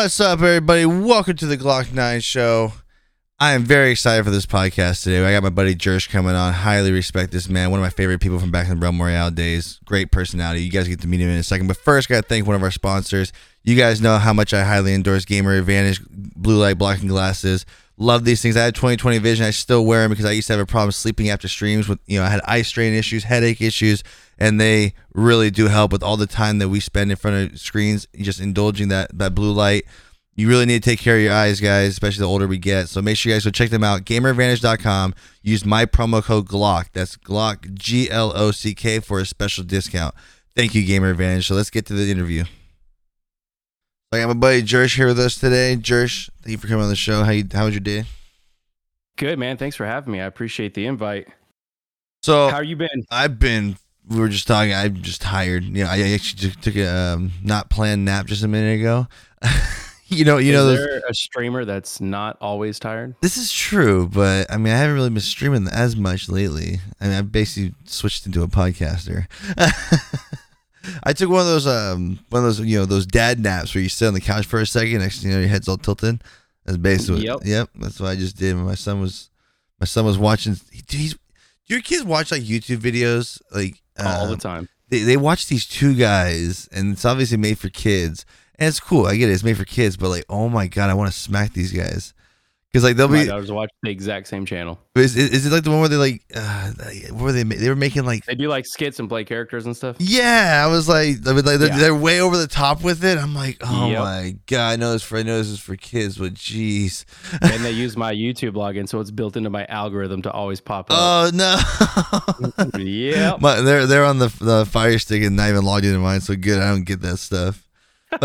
What's up, everybody? Welcome to the Glock 9 show. I am very excited for this podcast today. I got my buddy Jursh coming on. Highly respect this man. One of my favorite people from back in the Realm Royale days. Great personality. You guys get to meet him in a second. But first, got to thank one of our sponsors. You guys know how much I highly endorse Gamer Advantage blue light blocking glasses. Love these things. I had 2020 vision. I still wear them because I used to have a problem sleeping after streams. With you know, I had eye strain issues, headache issues, and they really do help with all the time that we spend in front of screens, just indulging that that blue light. You really need to take care of your eyes, guys, especially the older we get. So make sure you guys go check them out. GamerAdvantage.com. Use my promo code GLOCK. That's GLOCK, G L O C K, for a special discount. Thank you, Gamer Advantage. So let's get to the interview. I got my buddy Jursh here with us today. Jursh, thank you for coming on the show. How you? How was your day? Good man. Thanks for having me. I appreciate the invite. So How you been? I've been. We were just talking. I'm just tired. You know, I actually took, took a um, not planned nap just a minute ago. you know, you Is know. those- a streamer that's not always tired? This is true, but I mean, I haven't really been streaming as much lately. I mean, I basically switched into a podcaster. I took one of those, um, one of those, you know, those dad naps where you sit on the couch for a second, next thing you know, your head's all tilted. That's basically, Yep. what, yep. That's what I just did. When my son was, my son was watching. He's, do your kids watch like YouTube videos, like All the um, time. they, they watch these two guys and it's obviously made for kids and it's cool i get it it's made for kids but like oh my god i want to smack these guys because like they'll My be daughters watch the exact same channel. is, is, is it like the one where they like uh what were they they were making like They do like skits and play characters and stuff. yeah i was like I mean, like they're, Yeah. they're way over the top with it i'm like oh Yep. my god i know this for i know this is for kids but jeez and they use my YouTube login, so it's built into my algorithm to always pop up. oh no. My, they're they're on the the fire stick and not even logged into mine, so good. I don't get that stuff.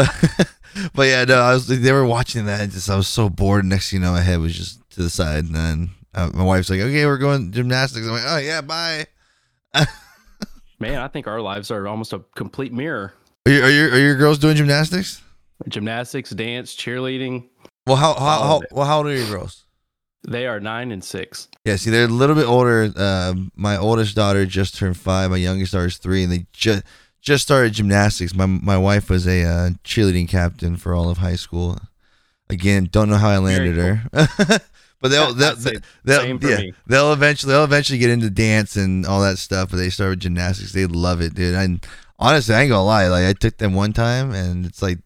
but, yeah, no, I was they were watching that. And just I was so bored. Next thing you know, my head was just to the side, and then uh, my wife's like, "Okay, we're going gymnastics." I'm like, "Oh yeah, bye." Man, I think our lives are almost a complete mirror. Are you, are your are your girls doing gymnastics? Gymnastics, dance, cheerleading. Well, how how, how well how old are your girls? They are nine and six. Yeah, see, they're a little bit older. Uh, my oldest daughter just turned five. My youngest daughter is three, and they just just started gymnastics. My my wife was a uh, cheerleading captain for all of high school. Again, don't know how I landed her, but they'll they'll, they'll, same for yeah, me. they'll eventually they'll eventually get into dance and all that stuff. But they started gymnastics. They love it, dude. And honestly, I ain't gonna lie. Like I took them one time, and it's like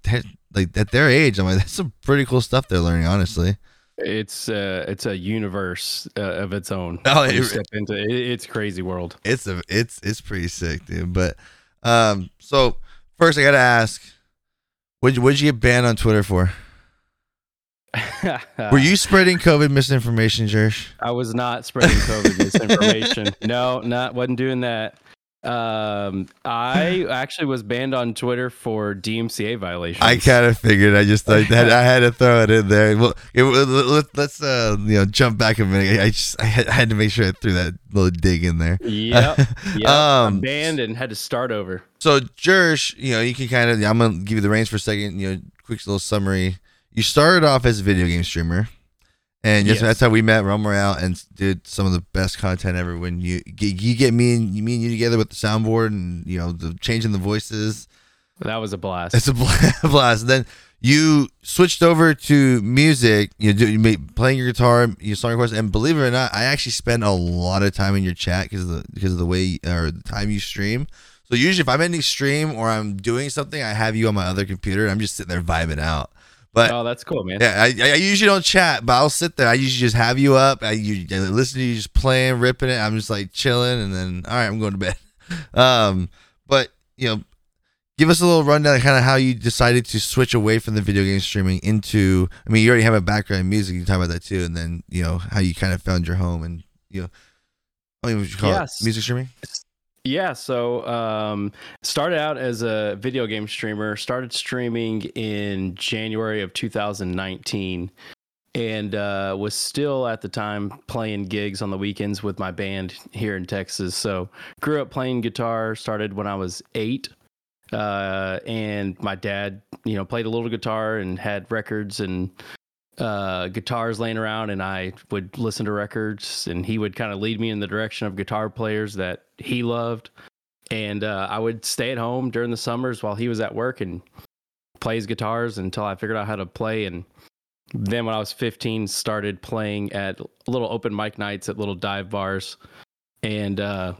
like at their age, I'm like that's some pretty cool stuff they're learning. Honestly. It's uh, it's a universe uh, of its own. Oh, it- step into it, it's crazy world. it's a it's it's pretty sick, dude. But um, so first I gotta ask, what what'd you get banned on Twitter for? Were you spreading COVID misinformation, Jursh? I was not spreading COVID misinformation. no, not wasn't doing that. Um, I actually was banned on Twitter for DMCA violations. I kind of figured. I just I had, I had to throw it in there. Well, it, let, us uh you know jump back a minute. I just I had, I had to make sure I threw that little dig in there. Yep. Yep. Um, I'm banned and had to start over. So Jursh, you know, you can kind of I'm gonna give you the reins for a second. You know, quick little summary. You started off as a video game streamer, and yes, Yes. that's how we met. Realm Royale and did some of the best content ever. When you get, you get me and you me and you together with the soundboard and you know the changing the voices. That was a blast. It's a blast. And then you switched over to music. You do you make, playing your guitar, your song requests, and believe it or not, I actually spend a lot of time in your chat because of the because of the way or the time you stream. So usually, if I'm ending stream or I'm doing something, I have you on my other computer. and I'm just sitting there vibing out. But oh, that's cool, man. yeah, I, I usually don't chat, but I'll sit there. I usually just have you up. I, you, I listen to you just playing, ripping it. I'm just like chilling, and then all right, I'm going to bed. Um, but you know, give us a little rundown of kind of how you decided to switch away from the video game streaming into. I mean, you already have a background in music. You talk about that too, and then you know how you kind of found your home, and you know, I mean, what you call Yes. it, music streaming. Yeah, so um, started out as a video game streamer. Started streaming in January of 2019, and uh, was still at the time playing gigs on the weekends with my band here in Texas. So grew up playing guitar. Started when I was eight, uh, and my dad, you know, played a little guitar and had records and uh, guitars laying around, and I would listen to records, and he would kind of lead me in the direction of guitar players that he loved. And uh, I would stay at home during the summers while he was at work and plays guitars until I figured out how to play. And then when I was 15, started playing at little open mic nights at little dive bars. And uh,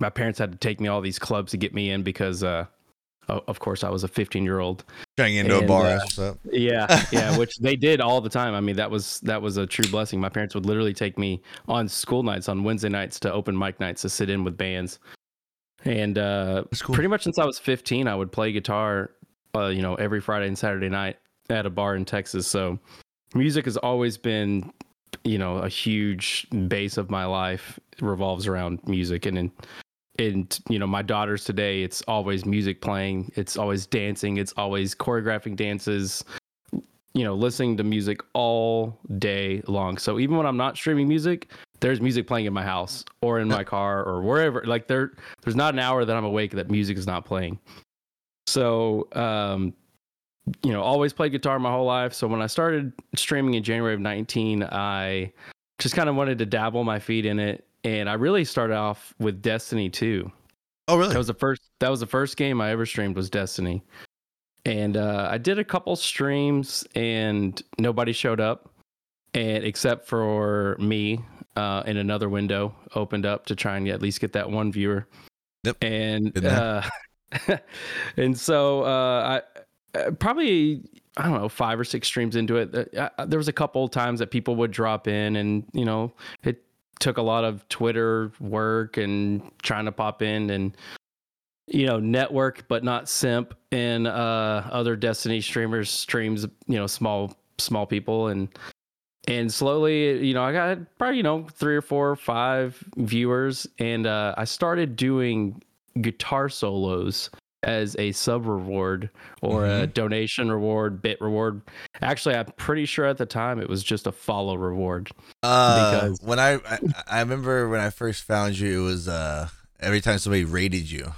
my parents had to take me all these clubs to get me in because, uh, of course, I was a 15 year old. Trying into And, a bar. uh. Yeah, yeah, which they did all the time. I mean, that was that was a true blessing. My parents would literally take me on school nights, on Wednesday nights to open mic nights to sit in with bands. And uh, cool. pretty much since I was 15, I would play guitar, uh, you know, every Friday and Saturday night at a bar in Texas. So music has always been, you know, a huge base of my life revolves around music. And in, and you know, my daughters today, it's always music playing, it's always dancing, it's always choreographing dances, you know, listening to music all day long. So even when I'm not streaming music, there's music playing in my house or in my car or wherever. Like there, there's not an hour that I'm awake that music is not playing. So, um, you know, always played guitar my whole life. So when I started streaming in January of 19, I just kind of wanted to dabble my feet in it, and I really started off with Destiny 2. Oh, really? That was the first. That was the first game I ever streamed was Destiny, and uh, I did a couple streams and nobody showed up, and except for me uh, in another window opened up to try and at least get that one viewer. Yep. And uh, and so uh, I uh, probably I don't know five or six streams into it. Uh, there was a couple times that people would drop in, and you know it took a lot of Twitter work and trying to pop in and you know network but not simp in uh other destiny streamers streams you know small small people. And and slowly you know i got probably you know three or four or five viewers. And uh i started doing guitar solos as a sub reward or a donation reward bit reward actually i'm pretty sure at the time it was just a follow reward Uh, because- when I, I I remember when I first found you, it was uh every time somebody rated you,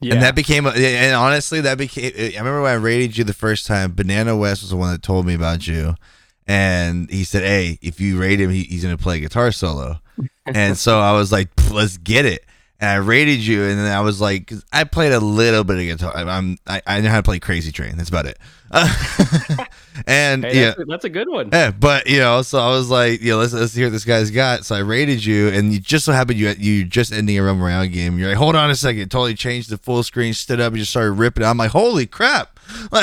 yeah and that became a, and honestly that became. I remember when I rated you the first time. Banana West was the one that told me about you, and he said, "Hey, if you rate him, he, he's gonna play guitar solo." and so I was like, "Let's get it." And I rated you, and then I was like, I played a little bit of guitar. I'm, I, I know how to play Crazy Train. That's about it. and hey, yeah, that's, a, that's a good one yeah, but you know, so I was like, you know, let's let's hear what this guy's got. So I rated you, and you just so happened you you just ending a Realm Royale game. You're like, hold on a second, totally changed the full screen, stood up, and just started ripping. I'm like, holy crap!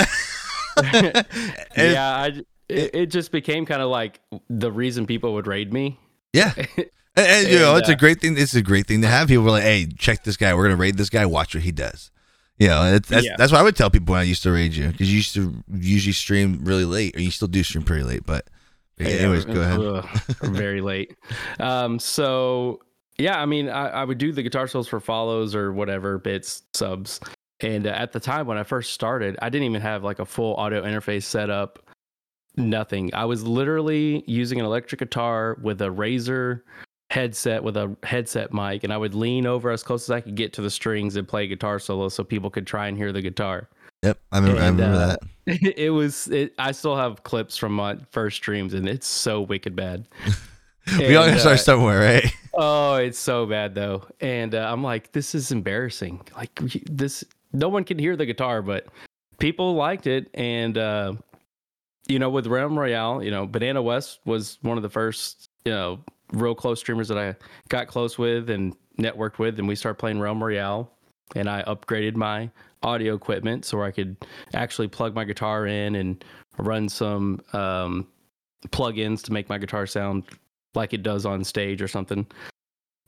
Yeah, I, it, it just became kind of like the reason people would raid me. yeah. And, and, you know, it's a uh, great thing. It's a great thing to have people like, hey, check this guy. We're gonna raid this guy. Watch what he does. You know, it's, that's Yeah. that's what I would tell people when I used to raid you because you used to usually stream really late, or you still do stream pretty late. But anyways, go ahead. Ugh, very late. Um, so yeah, I mean, I, I would do the guitar solos for follows or whatever bits subs. And uh, at the time when I first started, I didn't even have like a full audio interface set up. Nothing. I was literally using an electric guitar with a Razer headset with a headset mic, and I would lean over as close as I could get to the strings and play guitar solo so people could try and hear the guitar. Yep, I remember. I remember uh, that. it was. It, I still have clips from my first streams, and it's so wicked bad. We all And, gotta start uh, somewhere, right? Oh, it's so bad though, and uh, I'm like, this is embarrassing. Like this, no one can hear the guitar, but people liked it, and uh, you know, with Realm Royale, you know, Banana West was one of the first, you know, real close streamers that I got close with and networked with, and we started playing Realm Royale, and I upgraded my audio equipment so I could actually plug my guitar in and run some um, plugins to make my guitar sound like it does on stage or something.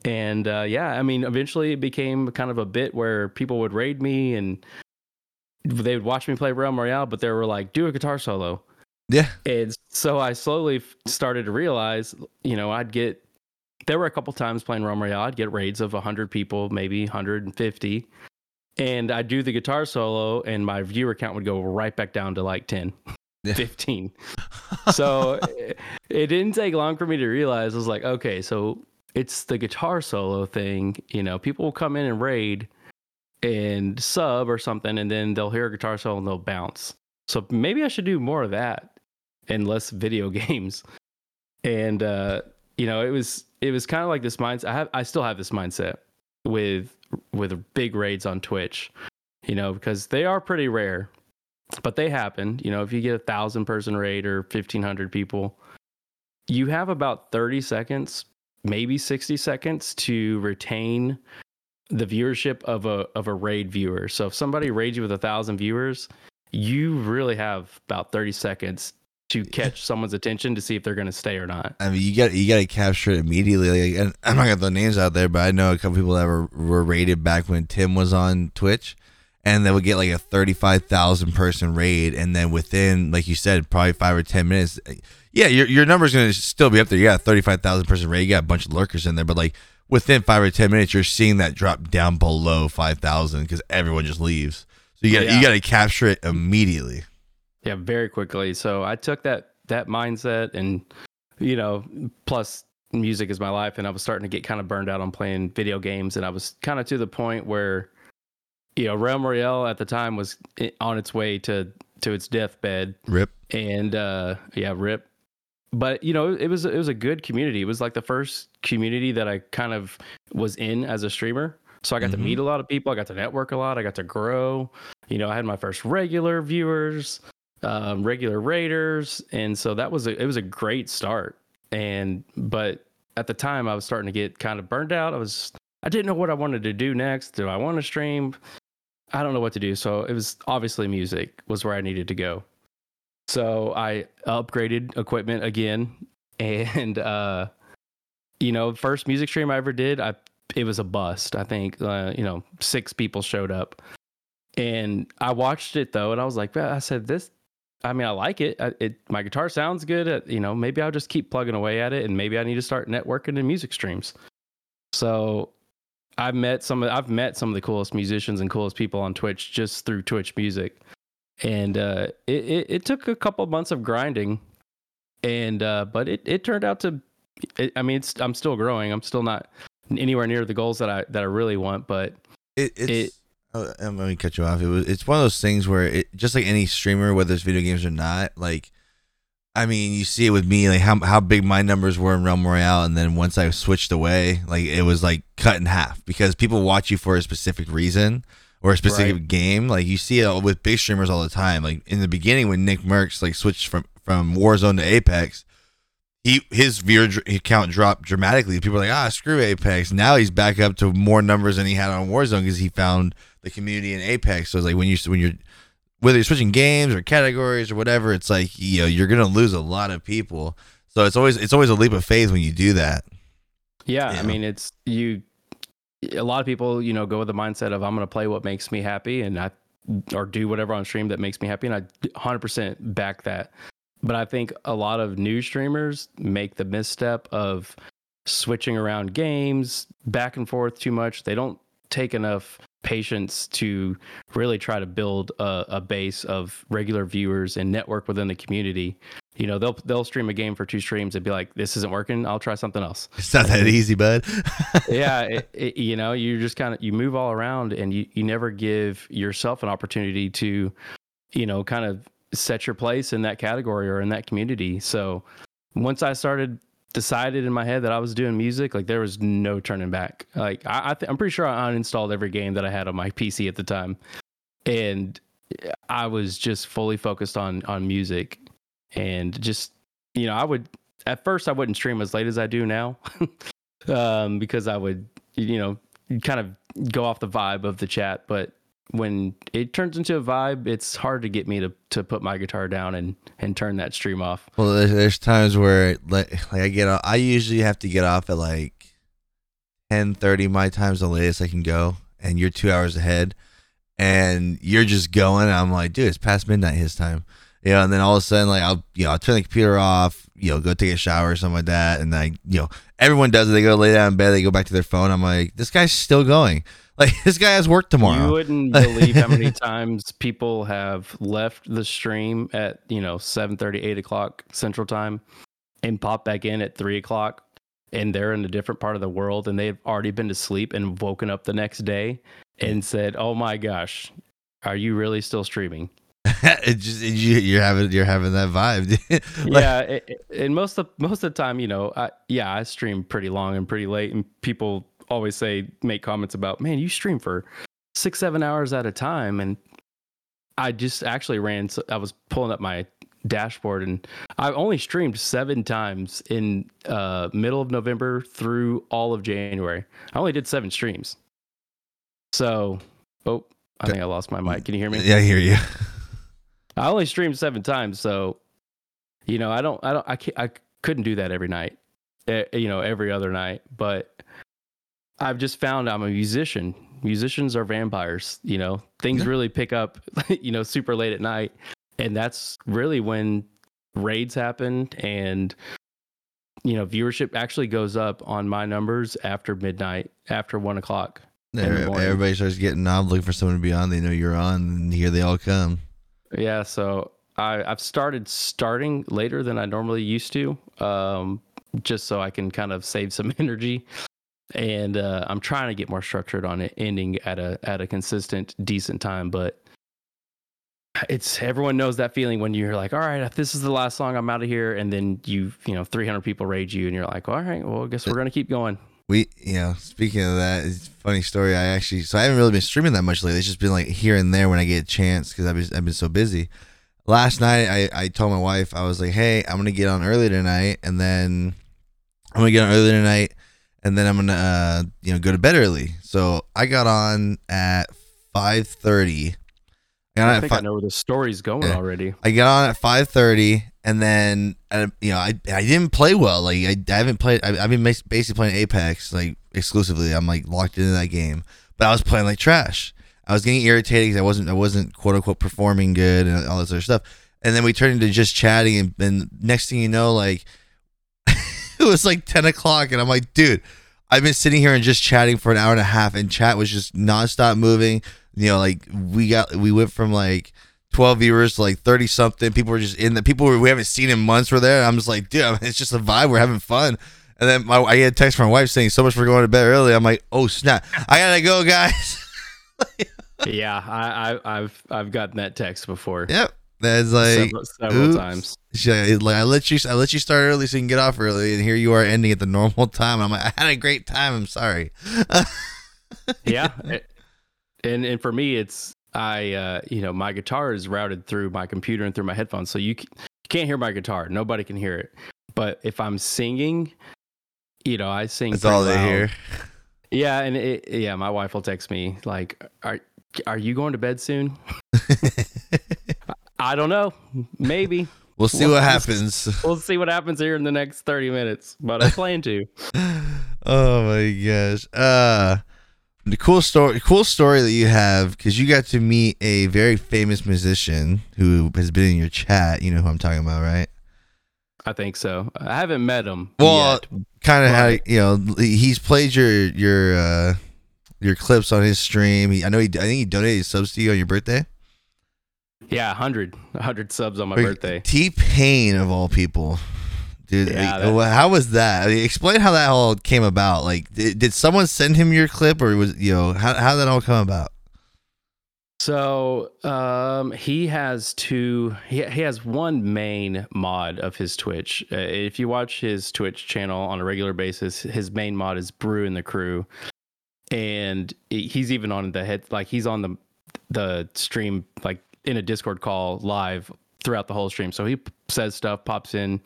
And uh, yeah, I mean, eventually it became kind of a bit where people would raid me and they would watch me play Realm Royale, but they were like, do a guitar solo. Yeah. And so I slowly started to realize, you know, I'd get, there were a couple times playing Realm Royale, I'd get raids of 100 people, maybe 150. And I'd do the guitar solo, and my viewer count would go right back down to like 10, Yeah. 15 so it, it didn't take long for me to realize I was like, okay, so it's the guitar solo thing. You know, people will come in and raid and sub or something, and then they'll hear a guitar solo and they'll bounce. So maybe I should do more of that and less video games. And uh, you know, it was it was kind of like this mindset. I have I still have this mindset with with big raids on Twitch. You know, because they are pretty rare but they happen. You know, if you get a thousand person raid or fifteen hundred people, you have about thirty seconds, maybe sixty seconds to retain the viewership of a of a raid viewer. So if somebody raids you with a thousand viewers, you really have about thirty seconds to catch someone's attention to see if they're going to stay or not. I mean, you got you got to capture it immediately. Like, and I'm not gonna throw names out there, but I know a couple people that were, were rated back when Tim was on Twitch, and they would get like a thirty five thousand person raid, and then within, like you said, probably five or ten minutes, eh, yeah, your your number's gonna still be up there. You got a thirty five thousand person raid, you got a bunch of lurkers in there, but like within five or ten minutes, you're seeing that drop down below five thousand because everyone just leaves. So you got oh, Yeah. you got to capture it immediately. Yeah, very quickly. So I took that that mindset and you know, plus music is my life and I was starting to get kind of burned out on playing video games and I was kind of to the point where you know, Realm Royale at the time was on its way to to its deathbed Rip. and uh yeah, rip. But you know, it was it was a good community. It was like the first community that I kind of was in as a streamer. So I got Mhm. to meet a lot of people. I got to network a lot. I got to grow. You know, I had my first regular viewers, um, regular raiders, and so that was a it was a great start. And but at the time, I was starting to get kind of burned out. I was I didn't know what I wanted to do next. Do I want to stream? I don't know what to do. So it was obviously music was where I needed to go. So I upgraded equipment again, and uh, you know, first music stream I ever did, I it was a bust. I think uh, you know six people showed up, and I watched it though, and I was like, I said this. I mean, I like it. I, it my guitar sounds good. At, you know, maybe I'll just keep plugging away at it, and maybe I need to start networking in music streams. So I've met some of I've met some of the coolest musicians and coolest people on Twitch just through Twitch music, and uh, it, it it took a couple months of grinding, and uh, but it it turned out to, it, I mean, it's I'm still growing. I'm still not anywhere near the goals that I that I really want, but It, it's. It- oh, uh, I'm gonna cut you off. It was. It's one of those things where it just like any streamer, whether it's video games or not. Like, I mean, you see it with me, like how how big my numbers were in Realm Royale, and then once I switched away, like it was like cut in half because people watch you for a specific reason or a specific Right. game. Like you see it with big streamers all the time. Like in the beginning when NICKMERCS like switched from from Warzone to Apex. He, his viewer count dropped dramatically. People are like, ah, screw Apex. Now he's back up to more numbers than he had on Warzone because he found the community in Apex. So it's like when you when you're whether you're switching games or categories or whatever, it's like you know you're gonna lose a lot of people. So it's always it's always a leap of faith when you do that. Yeah, Yeah. I mean, it's you. A lot of people, you know, go with the mindset of I'm going to play what makes me happy, and I or do whatever on stream that makes me happy, and I 100% back that. But I think a lot of new streamers make the misstep of switching around games back and forth too much. They don't take enough patience to really try to build a, a base of regular viewers and network within the community. You know, they'll they'll stream a game for two streams and be like, "This isn't working. I'll try something else." It's not that easy, bud. yeah it, it, you know you just kind of you move all around and you, you never give yourself an opportunity to you know kind of set your place in that category or in that community. So once i started decided in my head that i was doing music like there was no turning back. Like i, I th- i'm pretty sure i uninstalled every game that i had on my pc at the time. And i was just fully focused on on music. And just you know i would at first i wouldn't stream as late as i do now um, because I would, you know, kind of go off the vibe of the chat. But when it turns into a vibe, it's hard to get me to, to put my guitar down and, and turn that stream off. Well, there's, there's times where like, like I get off, I usually have to get off at like ten thirty. My time's the latest I can go, and you're two hours ahead, and you're just going. I'm like, dude, it's past midnight his time. You know, and then all of a sudden, like I'll you know I'll turn the computer off, you know, go take a shower or something like that, and I you know everyone does it. They go lay down in bed, they go back to their phone. I'm like, this guy's still going. Like this guy has work tomorrow. You wouldn't believe how many times people have left the stream at, you know, 7 8 o'clock central time and pop back in at 3 o'clock and they're in a different part of the world and they've already been to sleep and woken up the next day and said, oh my gosh, are you really still streaming? it just you, you're having you're having that vibe. Like, yeah, it, it- and most of most of the time, you know, I, yeah, I stream pretty long and pretty late, and people always say make comments about, man, you stream for six seven hours at a time, and I just actually ran. I was pulling up my dashboard and I only streamed seven times in uh, middle of November through all of January. I only did seven streams. So, oh, I think I lost my mic. Can you hear me? Yeah, I hear you. I only streamed seven times, so you know, I don't, I don't, I can't, I couldn't do that every night. you know, every other night, but I've just found I'm a musician. Musicians are vampires. You know, things really pick up. You know, super late at night, and that's really when raids happen and you know viewership actually goes up on my numbers after midnight after one o'clock everybody starts getting on looking for someone to be on they know you're on and here they all come yeah so I, i've started starting later than i normally used to um, just so i can kind of save some energy and uh, i'm trying to get more structured on it ending at a at a consistent decent time but it's everyone knows that feeling when you're like, all right, this is the last song, I'm out of here, and then you, you know, 300 people rage you, and you're like, all right, well, I guess we're gonna keep going. We, you know, speaking of that, it's funny story. I actually, so I haven't really been streaming that much lately. It's just been like here and there when I get a chance because I've been, I've been so busy. Last night, I, I told my wife I was like, hey, I'm gonna get on early tonight, and then I'm gonna get on early tonight, and then I'm gonna, uh, you know, go to bed early. So I got on at 5:30 I, I think fi- I know where the story's going yeah. already. I got on at five thirty, and then uh, you know I I didn't play well. Like I, I haven't played. I, have been basically playing Apex like exclusively. I'm like locked into that game, but I was playing like trash. I was getting irritated because I wasn't I wasn't quote unquote performing good and all this other stuff. And then we turned into just chatting, and, and next thing you know, like it was like ten o'clock, and I'm like, dude, I've been sitting here and just chatting for an hour and a half, and chat was just nonstop moving you know, like we got we went from like 12 viewers to like 30 something. People were just in the people we haven't seen in months were there. I'm just like, dude, it's just a vibe. We're having fun. And then my, I get a text from my wife saying, so much for going to bed early. I'm like, oh snap, I gotta go, guys. yeah, I, I, have I've gotten that text before. Yep, that's like several, several times. like I let you I let you start early so you can get off early, and here you are ending at the normal time. I'm like, I had a great time. I'm sorry. yeah, it, and and for me it's i uh you know my guitar is routed through my computer and through my headphones so you, you can't hear my guitar nobody can hear it but if i'm singing you know i sing that's all they loud. hear yeah and it, yeah my wife will text me like are are you going to bed soon i don't know. Maybe. We'll see we'll, what happens. We'll see what happens here in the next 30 minutes, but I plan to. oh my gosh. Uh the cool story cool story that you have because you got to meet a very famous musician who has been in your chat. You know who i'm talking about right? I think so. I haven't met him well kind of how you know he's played your your uh your clips on his stream. He, i know he i think he donated subs to you on your birthday yeah 100 100 subs on my birthday t-pain of all people Dude, yeah, like, how was that? I mean, explain how that all came about. Like, did, did someone send him your clip, or was you know how how did that all come about? So um, he has two. He, he has one main mod of his Twitch. Uh, if you watch his Twitch channel on a regular basis, his main mod is Brew and the Crew, and he's even on the head. Like he's on the the stream, like in a Discord call live throughout the whole stream. So he says stuff, pops in,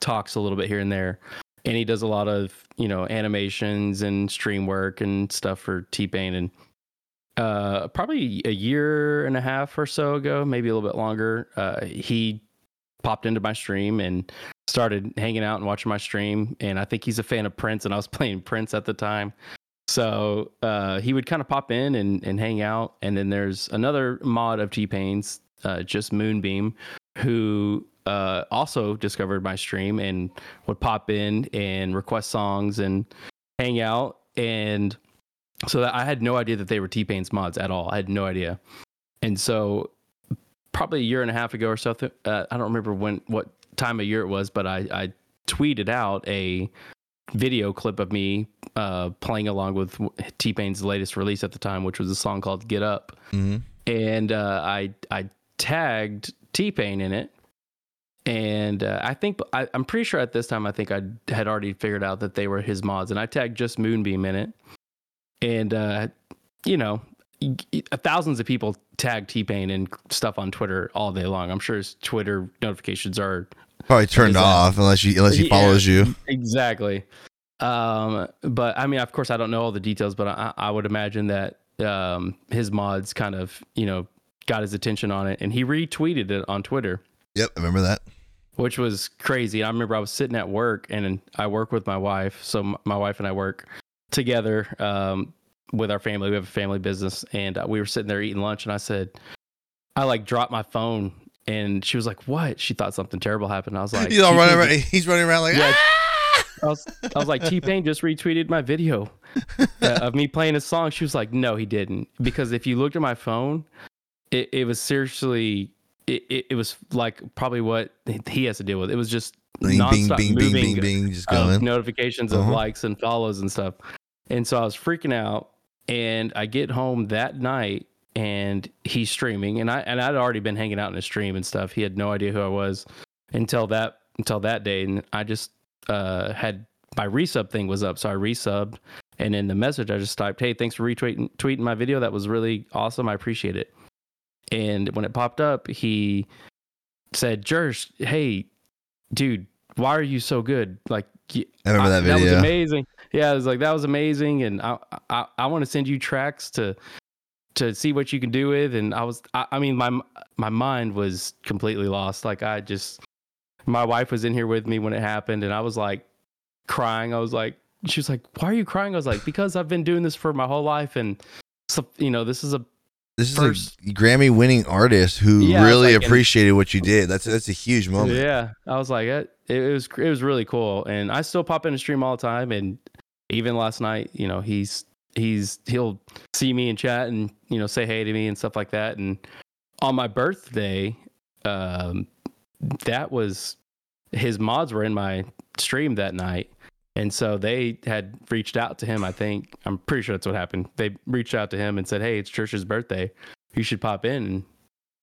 talks a little bit here and there. And he does a lot of, you know, animations and stream work and stuff for T Pain. And uh, probably a year and a half or so ago, maybe a little bit longer, uh, he popped into my stream and started hanging out and watching my stream. And I think he's a fan of Prince, and I was playing Prince at the time. So uh, he would kind of pop in and, and hang out. And then there's another mod of T Pain's, uh, just Moonbeam, who uh, also discovered my stream and would pop in and request songs and hang out. And so I had no idea that they were T Pain's mods at all. I had no idea. And so probably a year and a half ago or so, uh, I don't remember when what time of year it was, but I, I tweeted out a video clip of me uh, playing along with T Pain's latest release at the time, which was a song called "Get Up," mm-hmm. and uh, I I tagged T Pain in it, and uh, I think I, am pretty sure at this time I think I had already figured out that they were his mods, and I tagged just Moonbeam in it, and uh, you know thousands of people tag T Pain and stuff on Twitter all day long. I'm sure his Twitter notifications are Probably turned off unless you unless he Yeah. follows you. exactly. Um, but I mean, of course, I don't know all the details, but I, I would imagine that um, his mods kind of you know got his attention on it, and he retweeted it on Twitter. Yep, I remember that. which was crazy. I remember I was sitting at work and I work with my wife. So my wife and I work together um, with our family. We have a family business and uh, we were sitting there eating lunch and I said, I like dropped my phone and she was like, what? She thought something terrible happened. I was like, He's running around. He's running around like Yeah. "Ah!" I was, I was like, T-Pain just retweeted my video uh, of me playing a song. She was like, no, he didn't. Because if you looked at my phone, it, it was seriously, it, it, it was like probably what he has to deal with. It was just Bing, nonstop bing, bing, moving bing, bing, just of going. notifications of Uh-huh. likes and follows and stuff. And so I was freaking out. And I get home that night and he's streaming. And I and I'd already been hanging out in his stream and stuff. He had no idea who I was until that until that day. And I just uh had my resub thing was up. So I resubbed. And in the message I just typed, Hey, thanks for retweeting tweeting my video. That was really awesome. I appreciate it. And when it popped up, he said, Jursh, hey, dude, why are you so good? Like I remember that video. That was amazing. Yeah, it was like that was amazing, and I I, I want to send you tracks to to see what you can do with. And I was I, I mean my my mind was completely lost. Like I just my wife was in here with me when it happened, and I was like crying. I was like she was like, "Why are you crying?" I was like, "Because I've been doing this for my whole life, and so, you know this is a This is first- a Grammy winning artist who Yeah, really like- appreciated what you did. That's that's a huge moment. Yeah, I was like, it, it was it was really cool, and I still pop in the stream all the time, and even last night, you know, he's he's he'll see me and chat and you know say hey to me and stuff like that, and on my birthday, um, that was his mods were in my stream that night. And so they had reached out to him. I think I'm pretty sure that's what happened. They reached out to him and said, "Hey, it's Jursh's birthday. You should pop in." And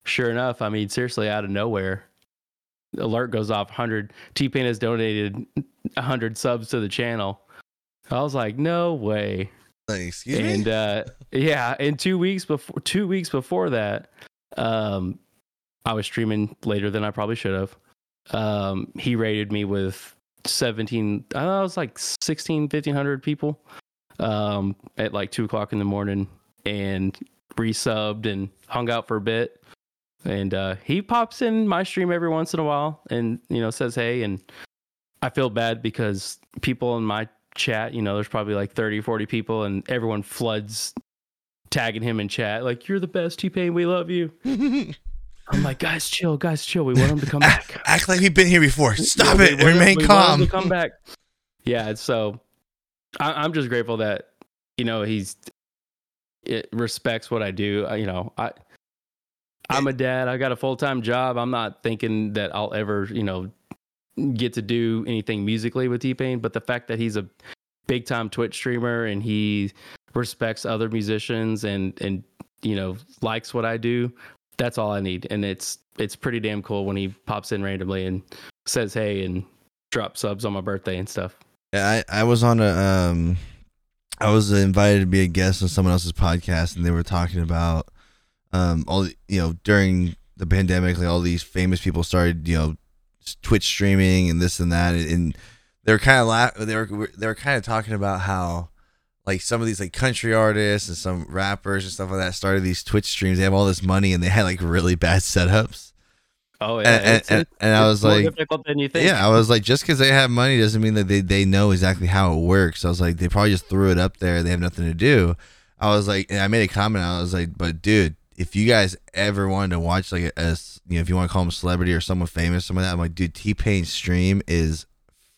sure enough, I mean, seriously, out of nowhere, alert goes off 100 t-pain has donated 100 subs to the channel i was like no way excuse and me. uh yeah and two weeks before two weeks before that um i was streaming later than i probably should have. Um he rated me with 17 i know was like 16 1500 people um at like two o'clock in the morning and resubbed and hung out for a bit. And uh he pops in my stream every once in a while and you know says hey. And i feel bad because people in my chat you know there's probably like 30 40 people and everyone floods tagging him in chat like you're the best t-pain we love you i'm like guys chill guys chill we want him to come back Act like we've been here before. Stop Yeah, it. we Remain we him to calm. come back yeah so I, i'm just grateful that you know he's it respects what i do I, you know i i'm a dad i got a full-time job i'm not thinking that i'll ever you know get to do anything musically with t-pain but the fact that he's a big time twitch streamer and he respects other musicians and and you know likes what i do that's all i need. And it's it's pretty damn cool when he pops in randomly and says hey and drops subs on my birthday and stuff. Yeah, I, I was on a um I was invited to be a guest on someone else's podcast and they were talking about um all you know during the pandemic like all these famous people started you know Twitch streaming and this and that and they were kind of la- they were they were kind of talking about how like some of these like country artists and some rappers and stuff like that started these Twitch streams they have all this money and they had like really bad setups oh and, and, and, and I was like difficult than you think yeah, I was like, just because they have money doesn't mean that they, they know exactly how it works. I was like, they probably just threw it up there. They have nothing to do. I was like, and I made a comment. I was like, but dude, if you guys ever wanted to watch like as you know, if you want to call him a celebrity or someone famous, something like that, I'm like, dude, T Pain's stream is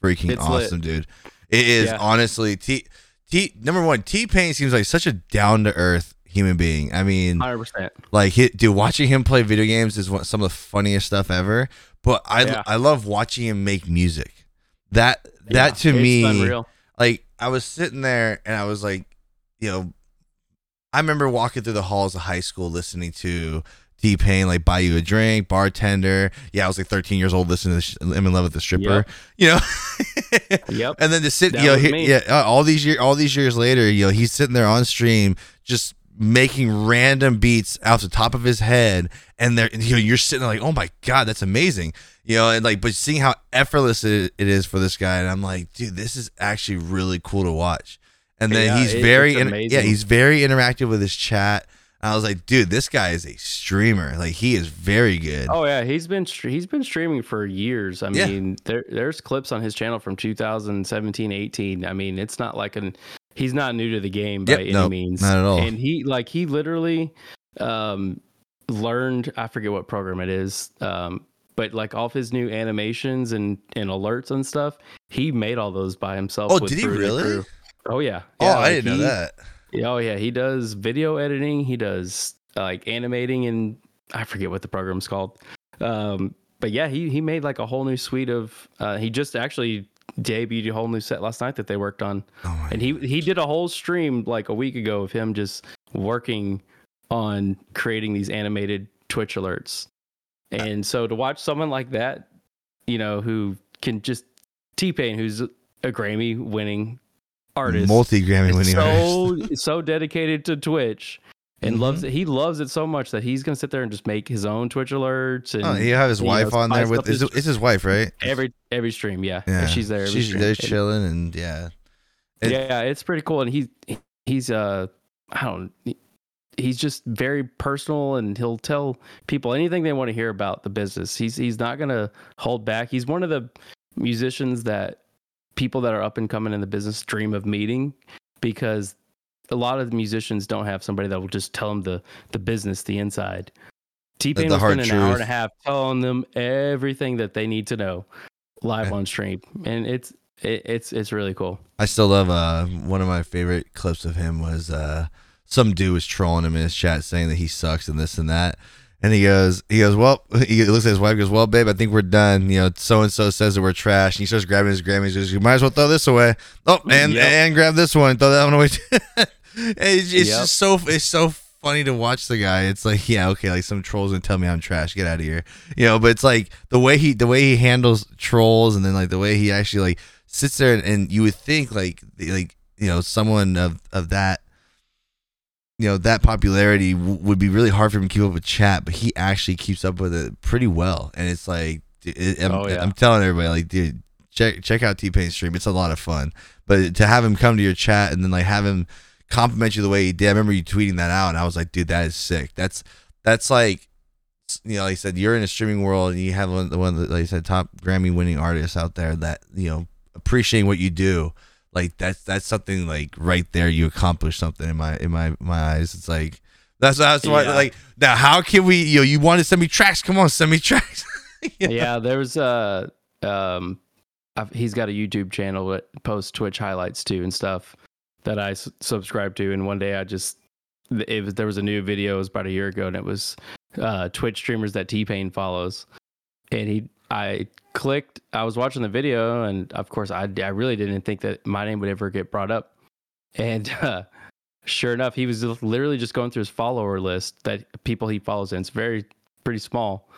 freaking It's lit. awesome, dude. It is Yeah. honestly T T number one. T Pain seems like such a down to earth human being. I mean, 100% like, he, dude, watching him play video games is one, some of the funniest stuff ever. But I, Yeah. I love watching him make music. That that Yeah, to me, unreal. like, I was sitting there and I was like, you know, I remember walking through the halls of high school listening to T Pain, like, buy you a drink, bartender. Yeah, I was like 13 years old listening to sh- I'm in love with the stripper. You know. Yep. And then to sit, That you know, yeah, uh, all these years, all these years later, you know, he's sitting there on stream, just making random beats off the top of his head, and they're you know you're sitting there like, oh my god, that's amazing, you know, and like but seeing how effortless it, it is for this guy, and I'm like, dude, this is actually really cool to watch. And then Yeah, he's it- very in- yeah he's very interactive with his chat. I was like, dude, this guy is a streamer. Like he is very good. Oh yeah, he's been he's been streaming for years. I Yeah. mean, there there's clips on his channel from 2017, 18. I mean, it's not like an he's not new to the game by Yep, any nope, means. not at all. And he like he literally um learned I forget what program it is. Um but like all of his new animations and, and alerts and stuff, he made all those by himself. Oh, did he really? Oh yeah. oh, Yeah, I didn't know that. Oh yeah, he does video editing. He does uh, like animating, and I forget what the program's called. Um, but yeah, he he made like a whole new suite of. Uh, he just actually debuted a whole new set last night that they worked on, Oh my and he he did a whole stream like a week ago of him just working on creating these animated Twitch alerts. And so to watch someone like that, you know, who can just T Pain, who's a Grammy winning artist, multi Grammy winning artist. so so dedicated to Twitch and Mhm. loves it. He loves it so much that he's gonna sit there and just make his own Twitch alerts and Oh, he have his know, wife on there with his- it's his wife, right? every every stream. Yeah, Yeah, she's there. Every She's stream. there chilling, and yeah, It- yeah, it's pretty cool. And he's he's uh I don't he's just very personal and he'll tell people anything they want to hear about the business. He's he's not gonna hold back. He's one of the musicians that people that are up and coming in the business dream of meeting because a lot of the musicians don't have somebody that will just tell them the the business, the inside. T Pain hard spend an hour and a half telling them everything that they need to know live on stream, and it's it, it's it's really cool. I still love uh one of my favorite clips of him was uh some dude was trolling him in his chat saying that he sucks and this and that. And he goes, he goes, well, he looks at his wife, goes, well, babe, I think we're done. You know, so and so says that we're trash. And he starts grabbing his Grammys. He goes, you might as well throw this away. Oh, and Yep. and grab this one, throw that one away. it's it's Yep. just so it's so funny to watch the guy. It's like, yeah, okay, like some trolls gonna tell me I'm trash. Get out of here, you know. But it's like the way he the way he handles trolls, and then like the way he actually like sits there and, and you would think like like you know someone of of that you know that popularity w- would be really hard for him to keep up with chat but he actually keeps up with it pretty well. And it's like it, I'm, Oh, yeah. I'm telling everybody like dude check check out t-pain's stream. It's a lot of fun. But to have him come to your chat and then like have him compliment you the way he did i remember you tweeting that out and i was like dude that is sick. That's that's like you know like i said you're in a streaming world and you have one, one of the like i said top grammy winning artists out there that you know appreciating what you do like that's that's something like right there you accomplish something in my in my my eyes it's like that's that's why Yeah. like now how can we you know you want to send me tracks come on send me tracks yeah, there's uh um I've, he's got a YouTube channel that posts Twitch highlights too and stuff that I s- subscribe to. And one day I just it was there was a new video it was about a year ago and it was uh Twitch streamers that T Pain follows, and he I clicked I was watching the video and of course I I really didn't think that my name would ever get brought up, and. uh Sure enough, he was literally just going through his follower list that people he follows, and it's very pretty small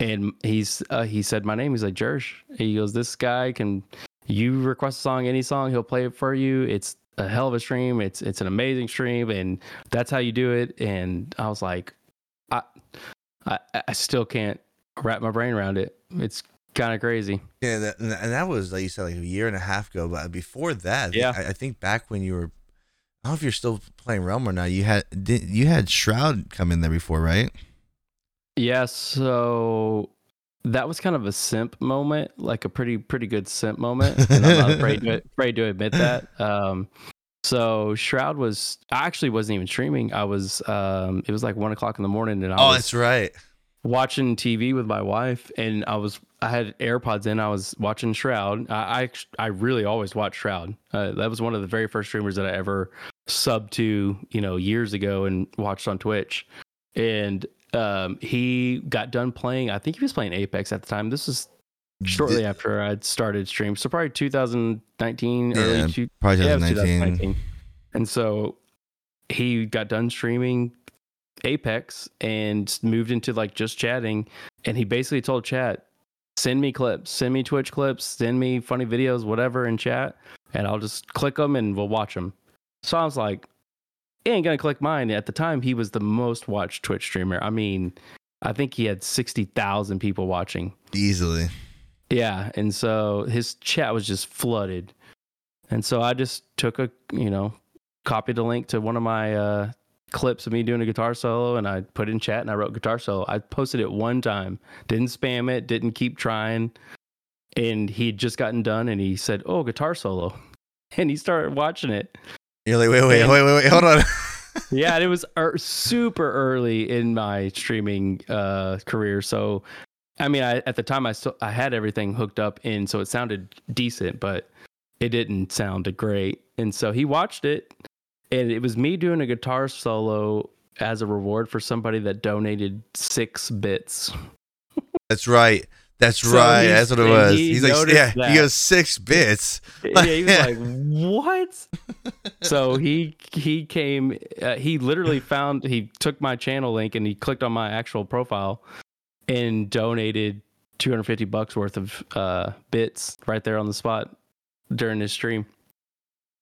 and he's uh, he said my name. He's like Jursh. He goes, this guy can. You request a song, any song, he'll play it for you. It's a hell of a stream. It's it's an amazing stream, and that's how you do it. And I was like, I I, I still can't wrap my brain around it. It's kind of crazy. yeah that, and that was like you said like a year and a half ago but before that Yeah. I, I think back when you were I don't know if you're still playing Realm or not you had did, you had Shroud come in there before right Yeah, so that was kind of a simp moment, like a pretty pretty good simp moment. And I'm not afraid to afraid to admit that. Um, so Shroud was I actually wasn't even streaming. I was um, it was like one o'clock in the morning, and I oh was that's right watching TV with my wife, and I was I had AirPods in. I was watching Shroud. I I, I really always watch Shroud. Uh, that was one of the very first streamers that I ever subbed to, you know, years ago and watched on Twitch. And um, he got done playing. I think he was playing Apex at the time. This was shortly after I'd started stream, so probably 2019, Yeah, early two, probably yeah, it was 2019 2019. And so he got done streaming Apex and moved into like just chatting. And he basically told chat, send me clips, send me Twitch clips, send me funny videos, whatever in chat, and I'll just click them and we'll watch them. So I was like, he ain't gonna click mine. At the time, he was the most watched Twitch streamer. I mean, I think he had sixty thousand people watching. Easily. Yeah, and so his chat was just flooded. And so I just took a, you know, copied a link to one of my uh, clips of me doing a guitar solo and I put it in chat and I wrote guitar solo. I posted it one time, didn't spam it, didn't keep trying. And he'd just gotten done and he said, Oh, guitar solo. And he started watching it. You're like, wait, wait, wait, wait, wait, hold on. yeah, and it was er- super early in my streaming uh, career. So, I mean, I, at the time, I still I had everything hooked up in, so it sounded decent, but it didn't sound great. And so he watched it, and it was me doing a guitar solo as a reward for somebody that donated six bits. That's right. That's So right. That's what it was. he He's like, yeah. that. He goes six bits. yeah, he was like, "What?" so he he came. Uh, he literally found. He took my channel link and he clicked on my actual profile and donated 250 bucks worth of uh, bits right there on the spot during his stream.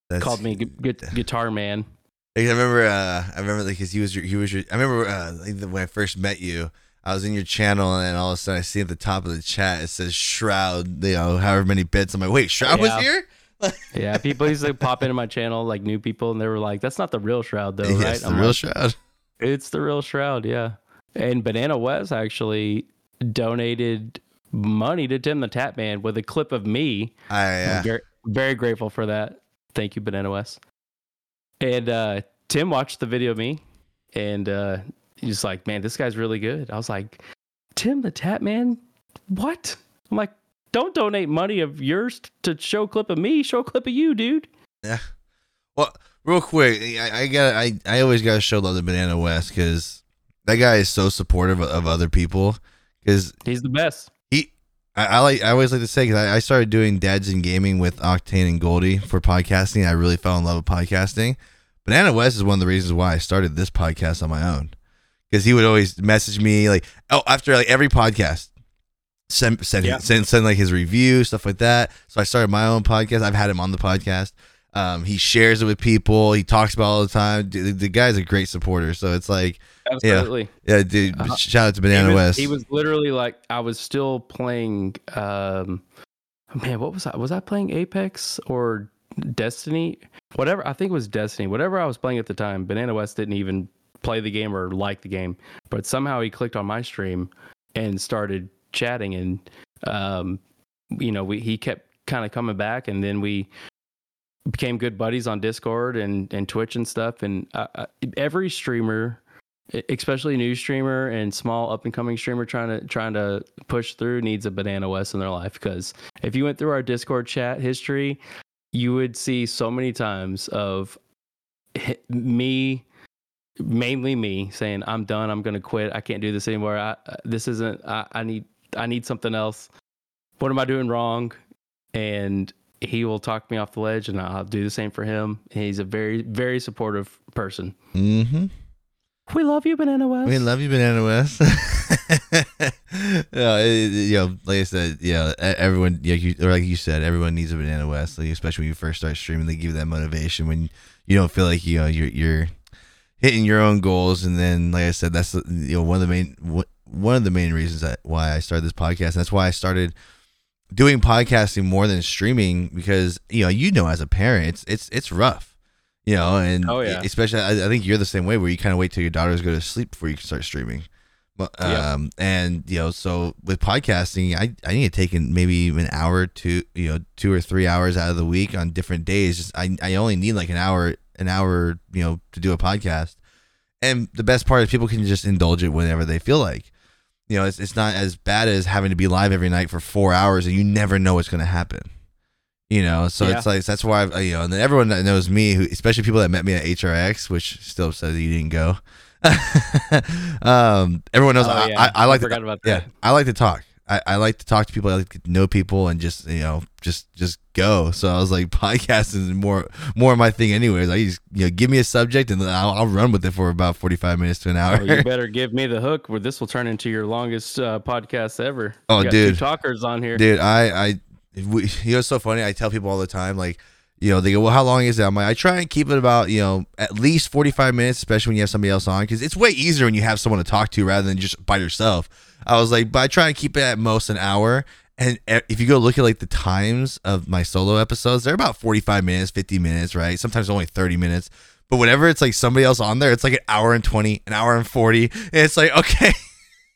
That's, Called me gu- gu- Guitar Man. I remember. Uh, I remember like 'cause he was your. He was your. I remember uh, like, when I first met you. I was in your channel, and all of a sudden I see at the top of the chat it says Shroud. You know, however many bits. I'm like, wait, Shroud was here. Yeah, people used to pop into my channel like new people, and they were like, "That's not the real Shroud, though, yes, right?" the I'm real like, Shroud. It's the real Shroud, yeah. And Banana West actually donated money to TimTheTatman with a clip of me. I I'm uh, very, very grateful for that. Thank you, Banana West. And uh, Tim watched the video of me, and uh, he's like, "Man, this guy's really good." I was like, "TimTheTatman, what?" I'm like, "Don't donate money of yours to show a clip of me. Show a clip of you, dude." Yeah. Well, real quick, I, I got I I always got to show love to Banana West because that guy is so supportive of, of other people. Because He's the best. I, I like I always like to say because I, I started doing Dads in Gaming with Octane and Goldie for podcasting. I really fell in love with podcasting. Banana West is one of the reasons why I started this podcast on my own because he would always message me like oh after like every podcast send send, Yeah. send send like his review stuff like that. So I started my own podcast. I've had him on the podcast. Um, he shares it with people. He talks about it all the time. The, the guy's a great supporter. So it's like, Absolutely. yeah, dude. Uh-huh. Shout out to Banana he was, West. He was literally like I was still playing. Um, man, what was I? Was I playing Apex or Destiny? Whatever. I think it was Destiny. Whatever I was playing at the time. Banana West didn't even play the game or like the game, but somehow he clicked on my stream and started chatting, and um, you know, we he kept kind of coming back, and then we became good buddies on Discord and and Twitch and stuff. And uh, uh, every streamer, especially new streamer and small up and coming streamer trying to trying to push through, needs a Banana West in their life. Because if you went through our Discord chat history, you would see so many times of me. Mainly me saying I'm done. I'm gonna quit. I can't do this anymore. I, uh, this isn't. I, I need. I need something else. What am I doing wrong? And he will talk me off the ledge and I'll do the same for him. He's a very, very supportive person. mm-hmm. We love you, Banana West. We love you, Banana West. yeah, it- you know, like I said, yeah, everyone, you, or like you said, everyone needs a Banana West. Like, especially when you first start streaming, they give you that motivation when you don't feel like you know you're you're hitting your own goals. And then, like I said, that's you know one of the main one of the main reasons that why I started this podcast. That's why I started doing podcasting more than streaming because you know you know as a parent, it's it's it's rough. You know, and Oh, yeah. especially I, I think you're the same way where you kind of wait till your daughters go to sleep before you can start streaming. Um, and you know, so with podcasting, I, I need to take in maybe an hour to you know two or three hours out of the week on different days. Just I I only need like an hour an hour you know to do a podcast. And the best part is people can just indulge it whenever they feel like. You know, it's it's not as bad as having to be live every night for four hours and you never know what's going to happen. You know, so it's like that's why I, you know, and then everyone that knows me, who especially people that met me at HRX, which still says you didn't go. um, everyone knows Oh, I, yeah. I, I like I to, about yeah. I like to talk. I, I like to talk to people. I like to know people and just you know just just go. So I was like, podcasting is more more my thing, anyways. I just you know give me a subject and I'll, I'll run with it for about forty five minutes to an hour. Oh, you better give me the hook where this will turn into your longest uh, podcast ever. Oh, You got dude. Two talkers on here. dude i i we, you know it's so funny i tell people all the time like you know, they go, well, how long is it? I'm like, I try and keep it about, you know, at least 45 minutes, especially when you have somebody else on, because it's way easier when you have someone to talk to rather than just by yourself. I was like, but I try and keep it at most an hour. And if you go look at like the times of my solo episodes, they're about 45 minutes, 50 minutes, right? Sometimes only 30 minutes. But whenever it's like somebody else on there, it's like an hour and 20, an hour and 40. And it's like, okay.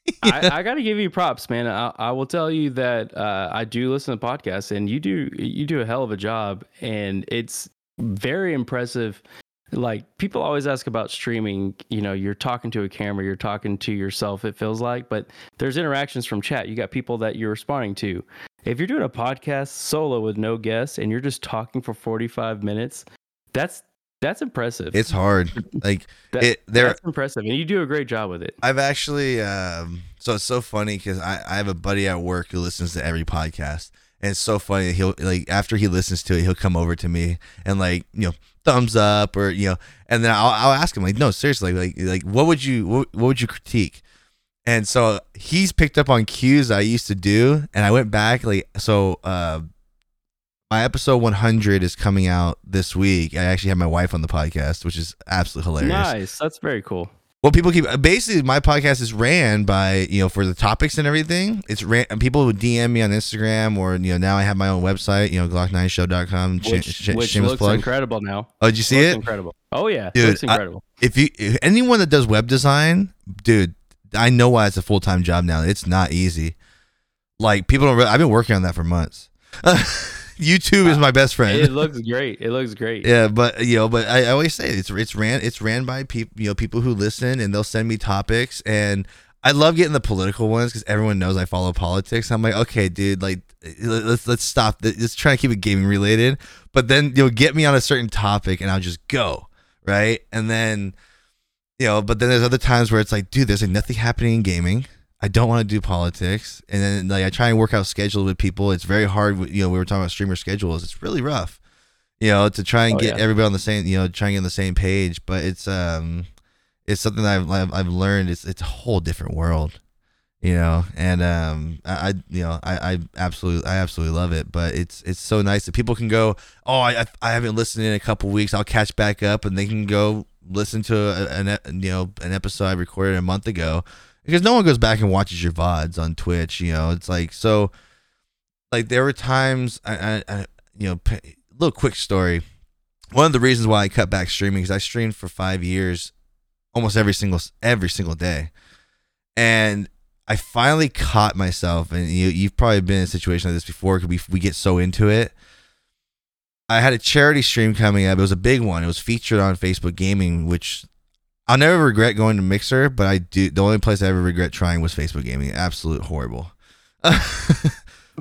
I, I got to give you props, man. I, I will tell you that uh, I do listen to podcasts, and you do you do a hell of a job, and it's very impressive. Like people always ask about streaming, you know, you're talking to a camera, you're talking to yourself. It feels like, but there's interactions from chat. You got people that you're responding to. If you're doing a podcast solo with no guests and you're just talking for 45 minutes, that's that's impressive. It's hard. Like That- it that's impressive, and you do a great job with it. I've actually um so it's so funny because I, I have a buddy at work who listens to every podcast. And it's so funny that he'll like after he listens to it, he'll come over to me and like, you know, thumbs up or you know, and then I'll, I'll ask him like, no, seriously, like like what would you what, what would you critique? And so he's picked up on cues I used to do, and I went back like so. uh My episode 100 is coming out this week. I actually have my wife on the podcast, which is absolutely hilarious. Nice. That's very cool. Well, people keep basically my podcast is ran by you know for the topics and everything. It's ran and people would DM me on Instagram or you know now I have my own website you know GlockN9neShow.com. Sh- Which, sh- which looks plug. incredible now. Oh, did you see looks it? Incredible. Oh yeah, Dude, looks I- incredible. If you if anyone that does web design, dude, I know why it's a full time job now. It's not easy. Like people don't. Really, I've been working on that for months. YouTube is my best friend. it looks great. It looks great. Yeah, but you know, but I, I always say it's it's ran it's ran by people you know people who listen and they'll send me topics and I love getting the political ones because everyone knows I follow politics. I'm like, okay, dude, like let's let's stop. Let's try to keep it gaming related. But then you'll get me on a certain topic and I'll just go right, and then you know, but then there's other times where it's like, dude, there's like nothing happening in gaming. I don't want to do politics, and then like I try and work out schedules with people. It's very hard. You know, we were talking about streamer schedules. It's really rough. You know, to try and Oh, get yeah. everybody on the same, you know, trying to get on the same page. But it's um, it's something that I've I've, learned. It's it's a whole different world. You know, and um, I, I you know I, I absolutely I absolutely love it. But it's it's so nice that people can go. Oh, I I- I haven't listened in a couple weeks. I'll catch back up, and they can go listen to a, an you know an episode I recorded a month ago because no one goes back and watches your vods on Twitch. You know, it's like so. Like there were times I, I, I you know, little quick story. One of the reasons why I cut back streaming is I streamed for five years, almost every single every single day, and I finally caught myself. And you you've probably been in a situation like this before because we we get so into it. I had a charity stream coming up. It was a big one. It was featured on Facebook Gaming, which I'll never regret going to Mixer, but I do. The only place I ever regret trying was Facebook Gaming. Absolute horrible. but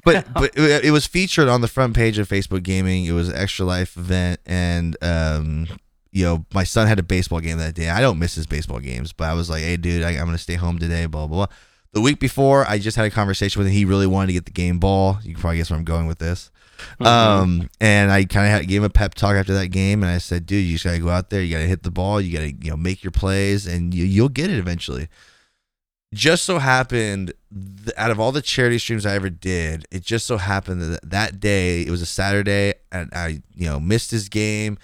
but it, it was featured on the front page of Facebook Gaming. It was an extra life event, and um, you know, my son had a baseball game that day. I don't miss his baseball games, but I was like, hey, dude, I, I'm gonna stay home today. Blah blah blah. The week before, I just had a conversation with him. He really wanted to get the game ball. You can probably guess where I'm going with this. Mm-hmm. Um, and I kind of gave him a pep talk after that game, and I said, "Dude, you just gotta go out there. You gotta hit the ball. You gotta, you know, make your plays, and you, you'll get it eventually." Just so happened, th- out of all the charity streams I ever did, it just so happened that that day it was a Saturday, and I, you know, missed his game.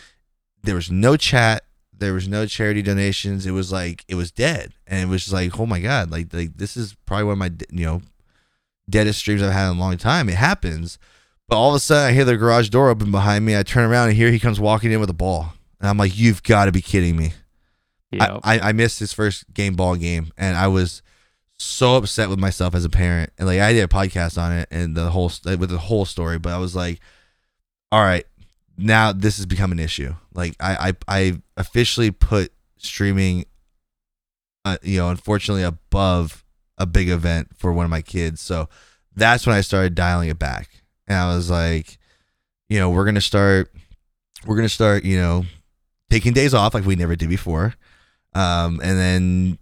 There was no chat. There was no charity donations. It was like it was dead, and it was just like, oh my god, like like this is probably one of my, you know, deadest streams I've had in a long time. It happens. But all of a sudden, I hear the garage door open behind me. I turn around and here he comes walking in with a ball, and I'm like, "You've got to be kidding me!" Yeah. I, I I missed his first game ball game, and I was so upset with myself as a parent. And like I did a podcast on it and the whole with the whole story, but I was like, "All right, now this has become an issue." Like I I, I officially put streaming, uh, you know, unfortunately above a big event for one of my kids. So that's when I started dialing it back, and I was like, you know, we're gonna start, we're gonna start, you know, taking days off like we never did before, um, and then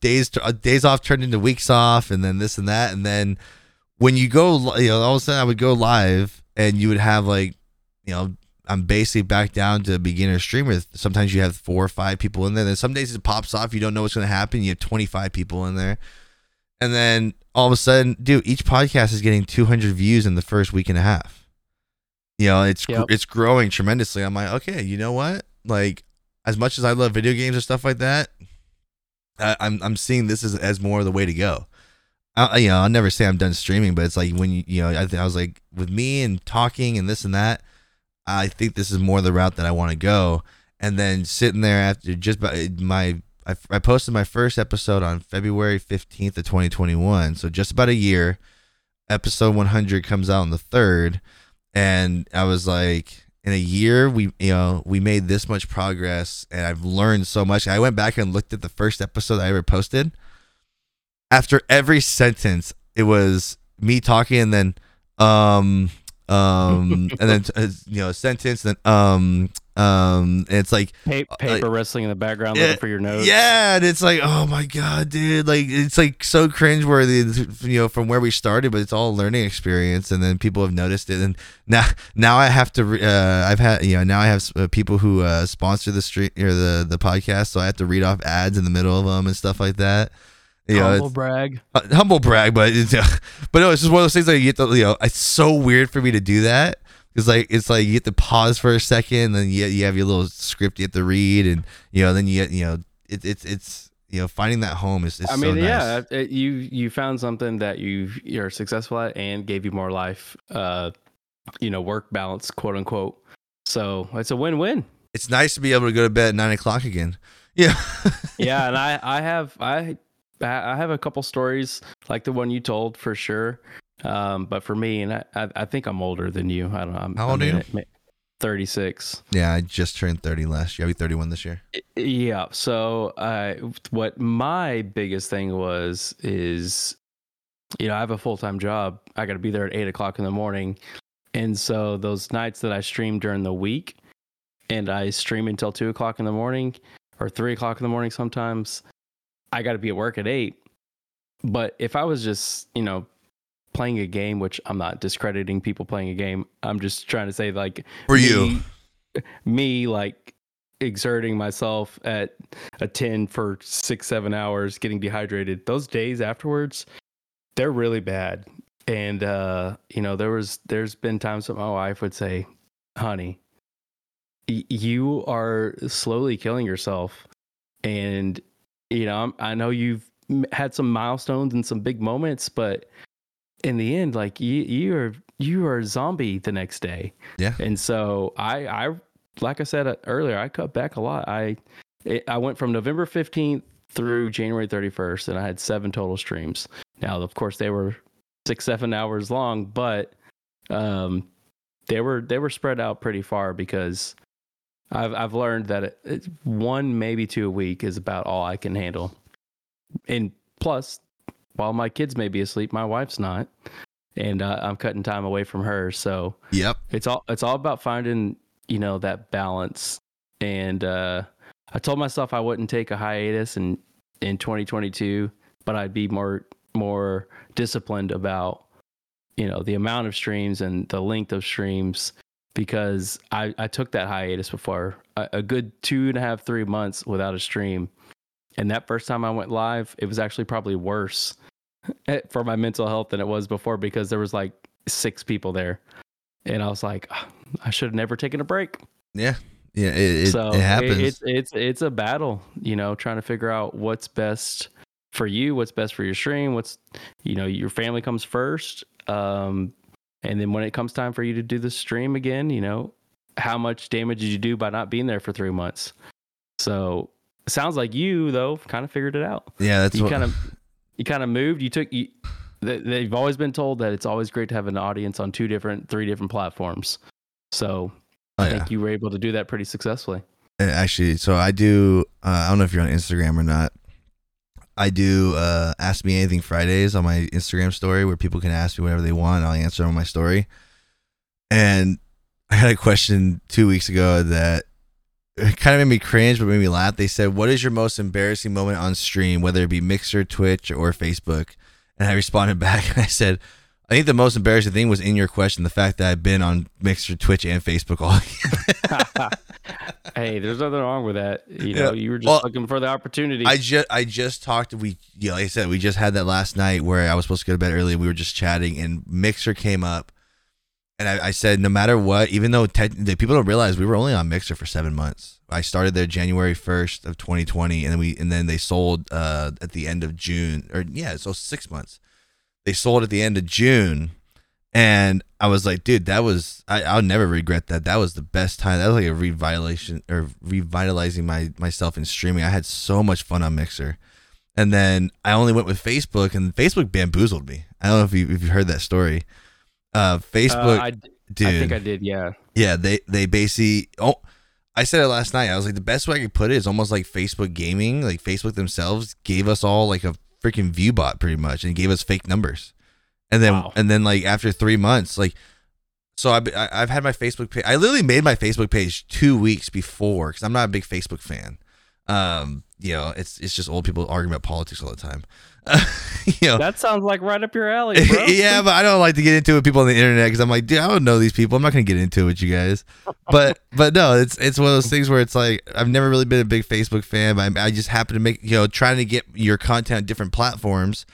days uh, days off turned into weeks off, and then this and that, and then when you go, you know, all of a sudden I would go live, and you would have like, you know. I'm basically back down to beginner streamer. Sometimes you have four or five people in there. Then some days it pops off. You don't know what's going to happen. You have 25 people in there. And then all of a sudden, dude, each podcast is getting 200 views in the first week and a half. you know, it's Yep. it's growing tremendously. I'm like, okay, you know what? Like, as much as I love video games and stuff like that, I, I'm I'm seeing this as as more the way to go. I, you know, I'll never say I'm done streaming, but it's like when you you know, I, th- I was like with me and talking and this and that. I think this is more the route that I want to go. And then sitting there after just about my I, I posted my first episode on February 15th of 2021, so just about a year. Episode 100 comes out on the third, and I was like, in a year we you know we made this much progress, and I've learned so much. I went back and looked at the first episode I ever posted. After every sentence, it was me talking, and then um um and then uh, you know a sentence, and then um um it's like Pa- paper wrestling in the background Uh, Yeah, looking for your nose. yeah, and it's like, oh my god, dude, like it's like so cringeworthy, you know, from where we started, but it's all a learning experience, and then people have noticed it, and now now I have to, re- uh, I've had, you know, now I have uh, people who uh, sponsor the street or the the podcast, so I have to read off ads in the middle of them and stuff like that. You know, Humble brag. uh, humble brag, but it's, but no, it's just one of those things that you get to, you know, it's so weird for me to do that. It's like it's like you get to pause for a second, then you you have your little script you have to read, and you know then you get you know it, it's it's you know finding that home is, is I so mean, nice. yeah, it, you you found something that you you're successful at and gave you more life, uh, you know, work balance, quote unquote. So it's a win-win. It's nice to be able to go to bed at nine o'clock again. Yeah, yeah, and I I have I I have a couple stories like the one you told for sure. Um, but for me, and I, I, I think I'm older than you. I don't know. I'm, How old I'm are you? it, 36. yeah. I just turned thirty last year. I'll be thirty one this year. Yeah. So, uh, what my biggest thing was is, you know, I have a full time job. I got to be there at eight o'clock in the morning, and so those nights that I stream during the week, and I stream until two o'clock in the morning or three o'clock in the morning sometimes, I got to be at work at eight. But if I was just, you know, playing a game, which I'm not discrediting people playing a game, I'm just trying to say like For you, me, like exerting myself at a 10 for six seven hours getting dehydrated those days afterwards they're really bad. And uh you know there was there's been times that my wife would say honey y- you are slowly killing yourself. And you know I'm, i know you've had some milestones and some big moments but in the end like you you are you are a zombie the next day. Yeah. and so i i like i said uh, earlier i cut back a lot. I it, i went from november 15th through january 31st and i had seven total streams. Now of course they were six seven hours long but um they were they were spread out pretty far because i've i've learned that it, it, one maybe two a week is about all i can handle. And plus while my kids may be asleep my wife's not. And uh, i'm cutting time away from her. So yep. it's all it's all about finding you know that balance. And uh i told myself i wouldn't take a hiatus in in 2022 but i'd be more more disciplined about you know the amount of streams and the length of streams because i i took that hiatus before. A, a good two and a half three months without a stream and that first time i went live it was actually probably worse for my mental health than it was before because there was like six people there and I was like, "Ah, I should have never taken a break. Yeah. Yeah. It, it, so it happens. it's it's it's a battle, you know, trying to figure out what's best for you, what's best for your stream, what's you know, your family comes first. Um, and then when it comes time for you to do the stream again, you know, how much damage did you do by not being there for three months? So it sounds like you though kind of figured it out. yeah. That's you kind of you kind of moved. You took you. they- They've always been told that it's always great to have an audience on two different, three different platforms. So oh, I yeah. think you were able to do that pretty successfully. Actually, so I do. Uh, I don't know if you're on Instagram or not. I do uh, ask me anything Fridays on my Instagram story where people can ask me whatever they want. And I'll answer on my story. And I had a question two weeks ago that it kind of made me cringe, but made me laugh. They said, "What is your most embarrassing moment on stream, whether it be Mixer, Twitch, or Facebook?" And I responded back, and I said, "I think the most embarrassing thing was in your question, the fact that I've been on Mixer, Twitch, and Facebook all." hey, there's nothing wrong with that. You Yeah. know, you were just Well, looking for the opportunity. I just I just talked we yeah, like I said, we just had that last night where I was supposed to go to bed early. And We were just chatting and Mixer came up and I, I said no matter what, even though the people don't realize we were only on Mixer for seven months. I started there January first of 2020, and then we and then they sold uh, at the end of June, or yeah, so six months. They sold at the end of June, and I was like, dude, that was I, I'll never regret that. That was the best time. That was like a revitalization or revitalizing my myself in streaming. I had so much fun on Mixer. And then I only went with Facebook, and Facebook bamboozled me. I don't know if you if you heard that story. Uh, Facebook, Uh, I, dude. I think I did. Yeah. Yeah, they they basically. Oh, I said it last night. I was like, the best way I could put it is almost like Facebook gaming. Like Facebook themselves gave us all like a freaking view bot, pretty much, and gave us fake numbers. And then Wow. and then like after three months, like, so I, I I've had my Facebook page. I literally made my Facebook page two weeks before because I'm not a big Facebook fan. Um, you know, it's it's just old people arguing about politics all the time. you know, That sounds like right up your alley, bro. yeah, but I don't like to get into it with people on the internet because I'm like, dude, I don't know these people. I'm not gonna get into it with you guys. But but no, it's it's one of those things where it's like I've never really been a big Facebook fan, but I, I just happen to make you know trying to get your content on different platforms.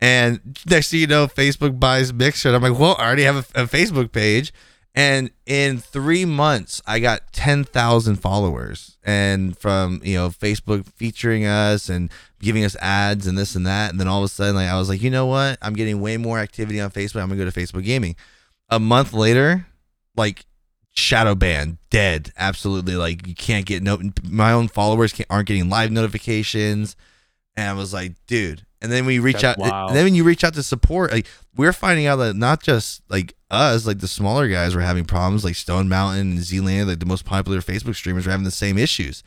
And next thing you know, Facebook buys Mixer. And I'm like, well, I already have a, a Facebook page. And in three months, I got 10,000 followers. And from, you know, Facebook featuring us and giving us ads and this and that. And then all of a sudden, like, I was like, you know what? I'm getting way more activity on Facebook. I'm going to go to Facebook Gaming. A month later, like, shadow ban, dead. Absolutely. Like, you can't get no, my own followers can't, aren't getting live notifications. And I was like, dude. And then we reach That's out. wild. And then when you reach out to support, like we're finding out that not just like us, like the smaller guys were having problems, like Stone Mountain and ZLaner, like the most popular Facebook streamers were having the same issues.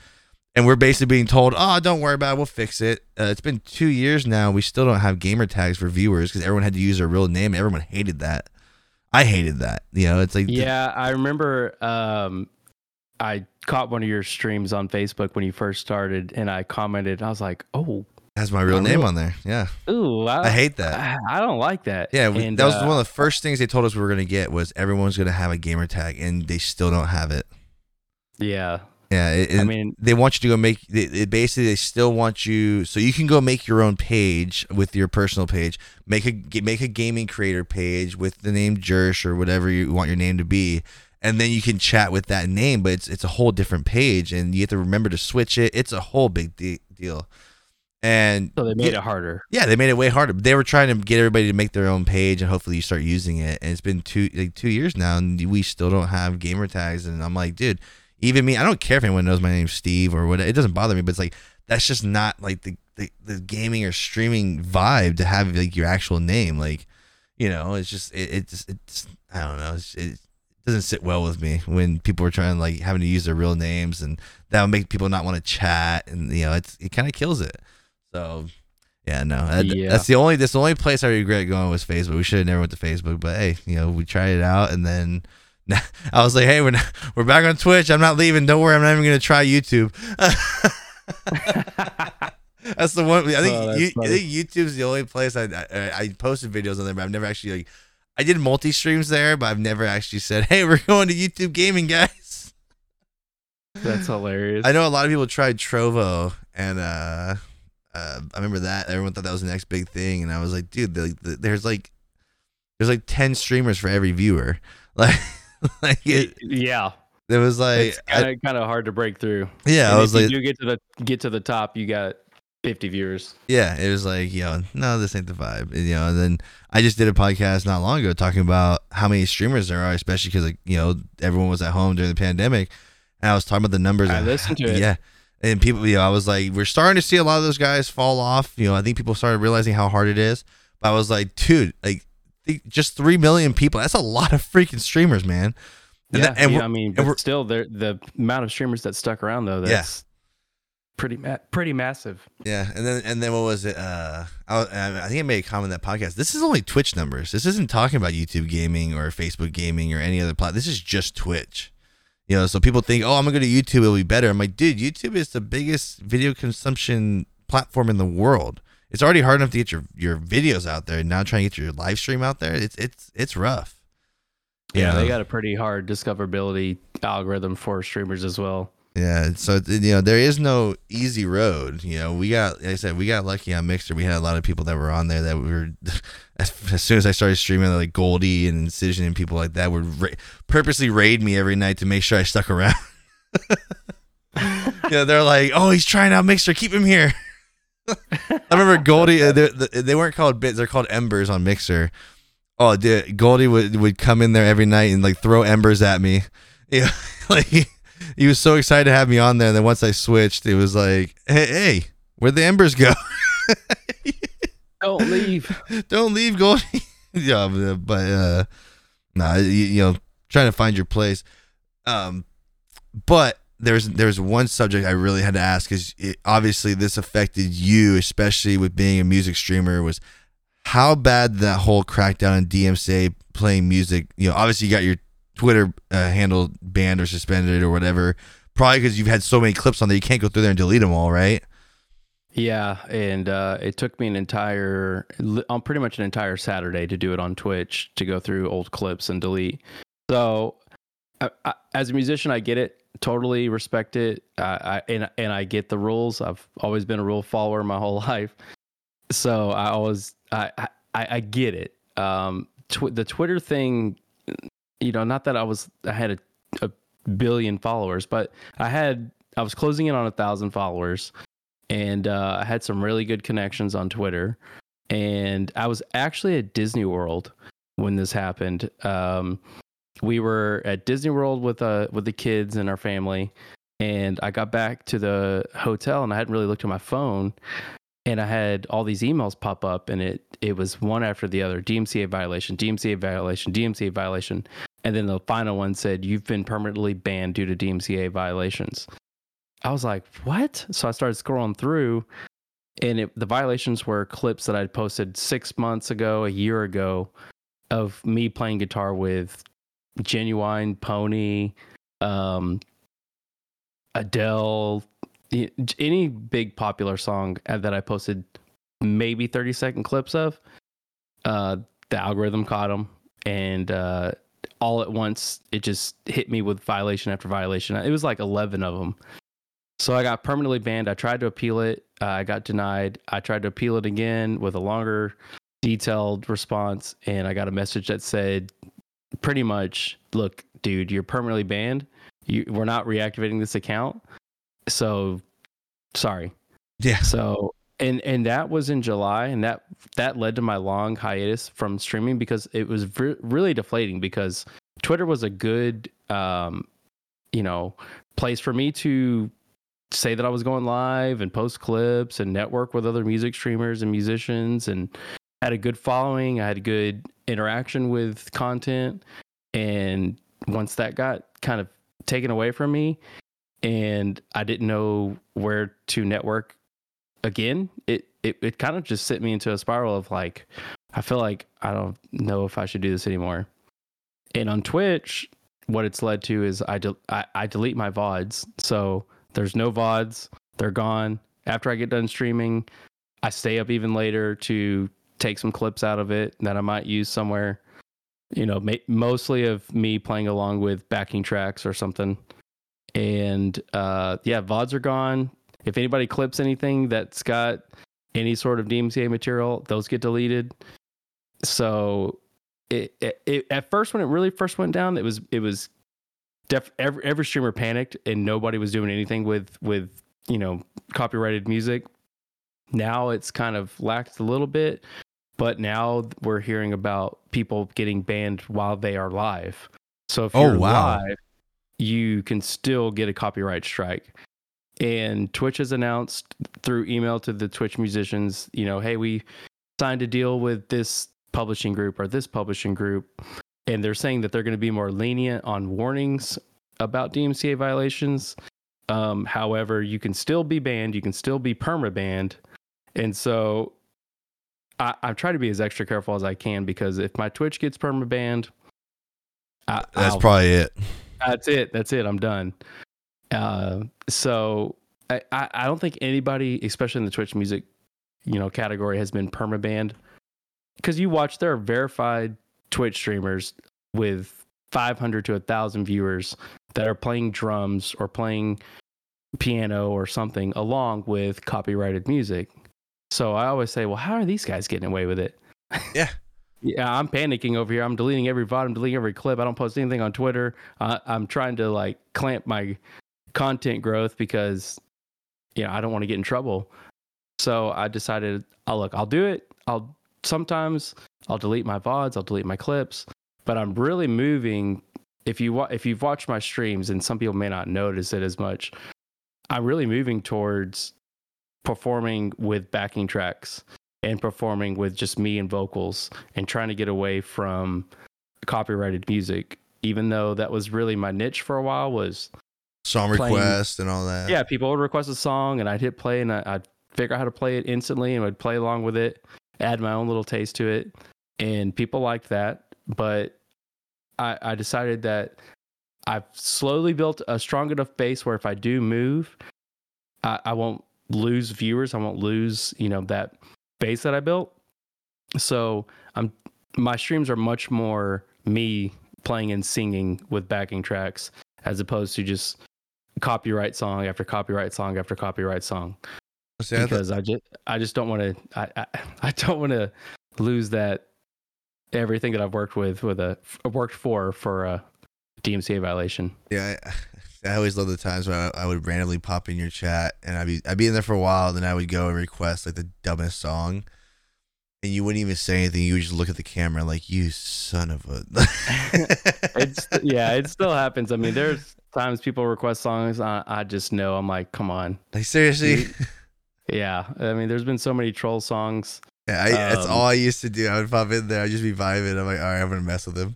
And we're basically being told, oh, don't worry about it. We'll fix it. Uh, it's been two years now. We still don't have gamer tags for viewers because everyone had to use their real name. Everyone hated that. I hated that. You know, it's like, Yeah, I remember um, I caught one of your streams on Facebook when you first started, and I commented. I was like, "Oh, has my real name on there. Yeah. ooh, I, I hate that. I, I don't like that." Yeah, we, and, that was uh, one of the first things they told us we were going to get was everyone's going to have a gamer tag, and they still don't have it. yeah. Yeah, it, I mean, they want you to go make. They, it basically, they still want you, so you can go make your own page with your personal page. Make a make a gaming creator page with the name Jursh or whatever you want your name to be, and then you can chat with that name. But it's it's a whole different page, and you have to remember to switch it. It's a whole big de- deal. And so they made yeah, it harder. yeah, they made it way harder. They were trying to get everybody to make their own page, and hopefully you start using it. And it's been two like two years now, and we still don't have gamer tags. And I'm like, dude, even me, I don't care if anyone knows my name's Steve or what. It doesn't bother me, but it's like that's just not like the the, the gaming or streaming vibe to have like your actual name. Like, you know, it's just it, it just it's I don't know. It's, it doesn't sit well with me when people are trying like having to use their real names, and that would make people not want to chat, and you know, it's it kind of kills it. So yeah, no, uh, that, Yeah. that's the only that's the only place I regret going was Facebook. We should have never went to Facebook, but hey, you know, we tried it out, and then I was like, hey, we're not, we're back on Twitch. I'm not leaving. Don't worry, I'm not even gonna try YouTube. that's the one. I think, Oh, you, I think YouTube's the only place I, I I posted videos on there, but I've never actually like I did multi streams there, but I've never actually said, hey, we're going to YouTube gaming, guys. That's hilarious. I know a lot of people tried Trovo, and uh, uh, I remember that everyone thought that was the next big thing, and I was like, dude, the, the, there's like there's like ten streamers for every viewer, like like it, yeah, it was like kind of kind of hard to break through. yeah, And I was like you do get to the get to the top, you got 50 viewers. yeah, it was like yo, no, this ain't the vibe, and, you know. And then I just did a podcast not long ago talking about how many streamers there are, especially because like you know everyone was at home during the pandemic, and I was talking about the numbers. I of- listened to it. Yeah. And people, you know, I was like, we're starting to see a lot of those guys fall off. You know, I think people started realizing how hard it is. But I was like, dude, like, just three million people. That's a lot of freaking streamers, man. And yeah, and yeah, I mean, but still, the amount of streamers that stuck around though, Yeah. that's pretty ma- pretty massive. Yeah, and then and then what was it? Uh, I, I think I made a comment that podcast. This is only Twitch numbers. This isn't talking about YouTube gaming or Facebook gaming or any other platform. This is just Twitch. You know, so people think, oh, I'm gonna go to YouTube, it'll be better. I'm like, dude, YouTube is the biggest video consumption platform in the world. It's already hard enough to get your your videos out there. and Now trying to get your live stream out there, it's it's it's rough. Yeah, know? they got a pretty hard discoverability algorithm for streamers as well. Yeah, so you know there is no easy road. You know, we got, like I said, we got lucky on Mixer. We had a lot of people that were on there that were, as, as soon as I started streaming, like Goldie and Incision and people like that would ra- purposely raid me every night to make sure I stuck around. yeah, they're like, "Oh, he's trying out Mixer. Keep him here." I remember Goldie. Uh, they, they weren't called bits; they're called embers on Mixer. Oh, dude, Goldie would would come in there every night and like throw embers at me. Yeah, like he, he was so excited to have me on there. And then once I switched, it was like, "Hey, hey where'd the embers go?" Don't leave. Don't leave, Goldie. yeah, but uh, nah, you, you know, trying to find your place. Um, but there's there's one subject I really had to ask because obviously this affected you, especially with being a music streamer. Was how bad that whole crackdown on DMCA playing music? You know, obviously you got your Twitter uh, handle banned or suspended or whatever. Probably because you've had so many clips on there, you can't go through there and delete them all, right? Yeah, and uh, it took me an entire, on pretty much an entire Saturday to do it on Twitch to go through old clips and delete. So, I, I, as a musician, I get it, totally respect it, I, and and I get the rules. I've always been a rule follower my whole life, so I always I I, I get it. Um, tw- the Twitter thing, you know, not that I was I had a, a billion followers, but I had I was closing in on a thousand followers and uh, I had some really good connections on Twitter. And I was actually at Disney World when this happened. Um, we were at Disney World with uh with the kids and our family, and I got back to the hotel and I hadn't really looked at my phone, and I had all these emails pop up, and it it was one after the other: DMCA violation, DMCA violation, DMCA violation, and then the final one said you've been permanently banned due to DMCA violations. I was like, what? So I started scrolling through, and it, the violations were clips that I'd posted six months ago, a year ago, of me playing guitar with Ginuwine, Pony, um, Adele, any big popular song that I posted maybe 30 second clips of. Uh, the algorithm caught them, and uh, all at once it just hit me with violation after violation. It was like 11 of them. So I got permanently banned. I tried to appeal it. Uh, I got denied. I tried to appeal it again with a longer, detailed response, and I got a message that said, pretty much, "Look, dude, you're permanently banned. You, we're not reactivating this account. So, sorry." Yeah. So and and that was in July, and that that led to my long hiatus from streaming because it was re- really deflating because Twitter was a good, um, you know, place for me to say that I was going live and post clips and network with other music streamers and musicians and had a good following. I had good interaction with content. And once that got kind of taken away from me and I didn't know where to network again, it, it, it kind of just sent me into a spiral of like, I feel like I don't know if I should do this anymore. And on Twitch, what it's led to is I, de- I, I delete my VODs. So there's no VODs. They're gone. After I get done streaming, I stay up even later to take some clips out of it that I might use somewhere. You know, ma- mostly of me playing along with backing tracks or something. And uh, yeah, VODs are gone. If anybody clips anything that's got any sort of DMCA material, those get deleted. So it, it, it, at first when it really first went down, it was it was def, every, every streamer panicked and nobody was doing anything with with you know copyrighted music. Now it's kind of lacked a little bit, but now we're hearing about people getting banned while they are live. So if oh, you're wow. live, you can still get a copyright strike. And Twitch has announced through email to the Twitch musicians, you know, hey, we signed a deal with this publishing group or this publishing group and they're saying that they're going to be more lenient on warnings about DMCA violations. Um, however, you can still be banned, you can still be perma banned, and so I, I'm trying to be as extra careful as I can because if my Twitch gets perma banned, that's I'll, probably it. That's it. That's it. I'm done. Uh, so I, I don't think anybody, especially in the Twitch music, you know, category, has been perma banned because you watch there are verified Twitch streamers with 500 to 1,000 viewers that are playing drums or playing piano or something along with copyrighted music. So I always say, well, how are these guys getting away with it? Yeah. Yeah, I'm panicking over here. I'm deleting every VOD. I'm deleting every clip. I don't post anything on Twitter. Uh, I'm trying to like clamp my content growth because you know I don't want to get in trouble. So I decided, oh look, I'll do it. I'll sometimes I'll delete my VODs. I'll delete my clips. But I'm really moving. If you wa- if you've watched my streams, and some people may not notice it as much, I'm really moving towards performing with backing tracks and performing with just me and vocals and trying to get away from copyrighted music even though that was really my niche for a while was Song playing- request and all that. yeah people would request a song and i'd hit play and I, i'd figure out how to play it instantly and i'd play along with it add my own little taste to it and people liked that but i, I decided that i've slowly built a strong enough base where if i do move I, I won't lose viewers. I won't lose you know that base that i built. So i'm my streams are much more me playing and singing with backing tracks as opposed to just copyright song after copyright song after copyright song. See, I thought- because I just I just don't want to I, I I don't want to lose that everything that I've worked with with a worked for for a DMCA violation. Yeah, I, I always love the times when I, I would randomly pop in your chat and I'd be I'd be in there for a while, and then I would go and request like the dumbest song, and you wouldn't even say anything. You would just look at the camera like you son of a. It's yeah, it still happens. I mean, there's times people request songs. I, I just know I'm like, come on. like seriously. Yeah, I mean, there's been so many troll songs. Yeah, I, that's Um, all I used to do. I would pop in there. I'd just be vibing. I'm like, all right, I'm gonna mess with him.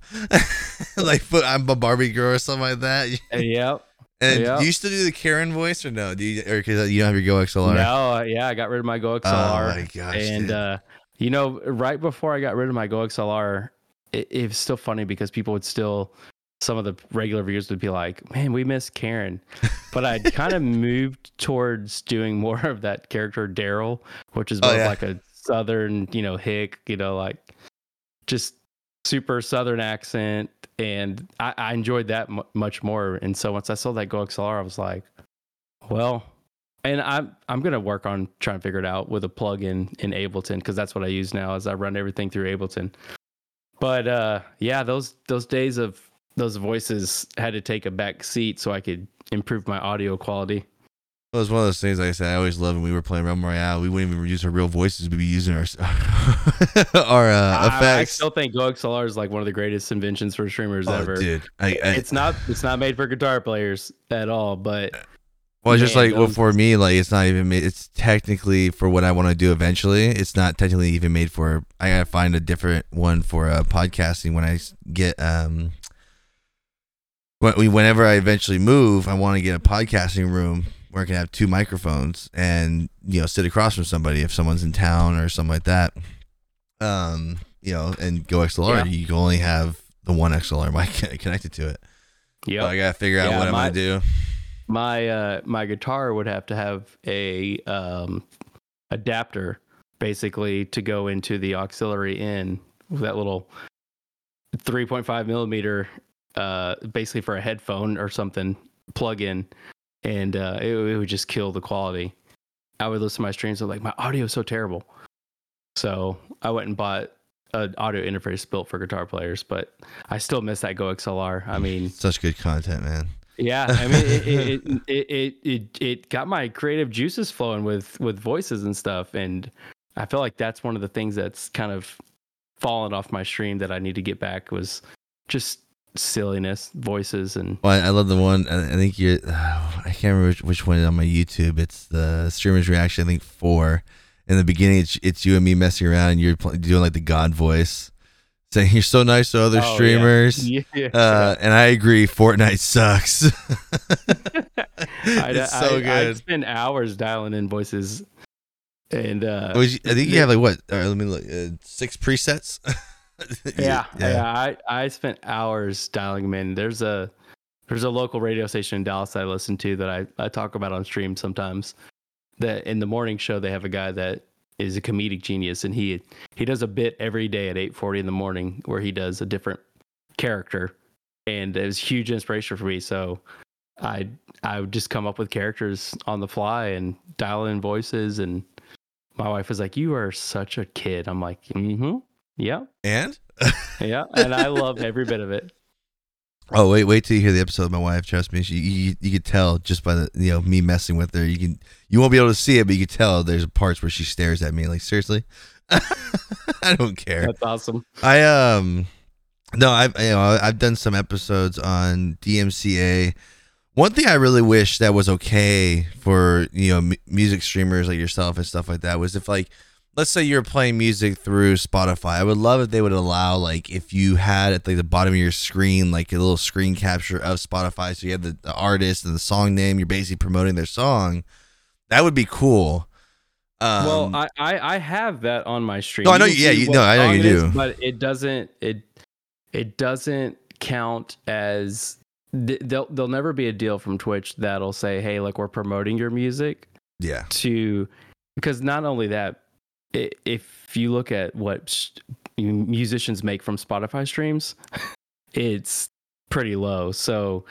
like, put I'm a Barbie girl or something like that. Yep. And do you still do the Karen voice or no? Do you or because you don't have your Go XLR? No, uh, yeah, I got rid of my Go XLR. Oh my gosh. and uh, you know, right before I got rid of my Go XLR, it, it was still funny because people would still, some of the regular viewers would be like, "Man, we miss Karen," but I'd kind of moved towards doing more of that character Daryl, which is Oh, more of yeah. like a southern, you know, hick, you know, like just super southern accent, and I, I enjoyed that mu much more. And so once I saw that Go XLR, I was like, well. And I'm I'm gonna work on trying to figure it out with a plugin in Ableton because that's what I use now. Is I run everything through Ableton. But uh, yeah, those those days of those voices had to take a back seat so I could improve my audio quality. It was one of those things. Like I said, I always loved when we were playing Realm Royale. We wouldn't even use our real voices. We'd be using our our uh, I, I still think Go XLR is like one of the greatest inventions for streamers oh, ever. dude, I, I, It's not it's not made for guitar players at all, but well, it's just man, like well, for me, like it's not even made. It's technically for what I want to do eventually. It's not technically even made for. I gotta find a different one for uh, podcasting when I get um. when- Whenever I eventually move, I want to get a podcasting room where I can have two microphones and you know sit across from somebody if someone's in town or something like that. Um, you know, and go XLR, Yeah. you can only have the one XLR mic connected to it. yeah, So I gotta figure out Yeah, what I'm gonna do. my uh my guitar would have to have a um adapter basically to go into the auxiliary in with that little 3.5 millimeter uh basically for a headphone or something plug in and uh it, it would just kill the quality. I would listen to my streams and like my audio is so terrible. So i went and bought an audio interface built for guitar players but i still miss that go xlr i mean Such good content, man. yeah, I mean, it it, it it it it got my creative juices flowing with with voices and stuff, and I feel like that's one of the things that's kind of fallen off my stream that I need to get back was just silliness, voices, and Well, I, I love the one. I, I think you. I can't remember which, which one on my YouTube. It's the streamer's reaction. I think four. In the beginning, it's it's you and me messing around, and you're pl- doing like the God voice, saying you're so nice to other Oh, streamers. yeah, Uh, and I agree, Fortnite sucks. I, it's I, so I good. spend hours dialing in voices, and uh, I think you have like what? All right, let me look. Uh, six presets. yeah, yeah, I I spent hours dialing them in. There's a there's a local radio station in Dallas that I listen to that I, I talk about on stream sometimes. That in the morning show they have a guy that is a comedic genius and he he does a bit every day at 8:40 in the morning where he does a different character. And it was huge inspiration for me. So I I would just come up with characters on the fly and dial in voices. And my wife was like you are such a kid. I'm like mhm Yeah. And Yeah. And I love every bit of it. oh wait, wait till you hear the episode of my wife. Trust me, she, you you could tell just by the you know me messing with her. You can you won't be able to see it, but you can tell there's parts where she stares at me like seriously. I don't care. That's awesome. I um no, I've you know I've done some episodes on DMCA. One thing I really wish that was okay for you know m- music streamers like yourself and stuff like that was if like let's say you're playing music through Spotify. I would love if they would allow like if you had at like the bottom of your screen like a little screen capture of Spotify, so you have the, the artist and the song name. You're basically promoting their song. That would be cool. Um, well, I, I I have that on my stream. No, I know you- yeah, you- no, I know you it is, do. but it doesn't it it doesn't count as th- there'll there'll never be a deal from Twitch that'll say, "Hey, like we're promoting your music." yeah, To because not only that, if you look at what musicians make from Spotify streams, it's pretty low. So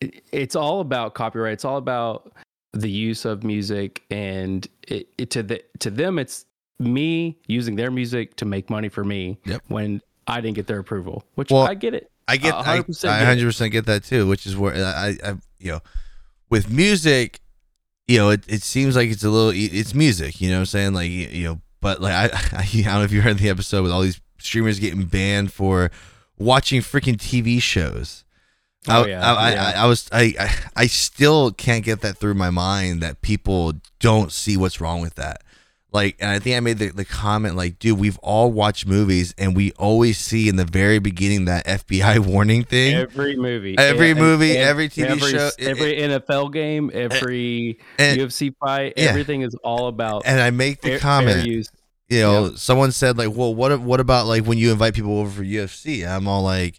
it's all about copyright. It's all about the use of music, and it, it to the to them, it's me using their music to make money for me. Yep. When I didn't get their approval, which Well, I get it. I get, hundred percent I hundred percent get that too. Which is where I, I, you know, with music, you know, it, it seems like it's a little, it's music. You know what I'm saying? Like, you know, but like I, I, I don't know if you heard the episode with all these streamers getting banned for watching freaking TV shows. Oh, I, yeah, I, yeah. I, I was, I, I, I still can't get that through my mind that people don't see what's wrong with that. Like, and I think I made the, the comment, like, dude, we've all watched movies and we always see in the very beginning that FBI warning thing. Every movie, Every and- movie, and every TV every, show, it- every NFL game, every and- UFC fight, yeah. everything is all about and I make the fair- fair comment, use. you know, someone said like, well, what what about like when you invite people over for UFC? I'm all like,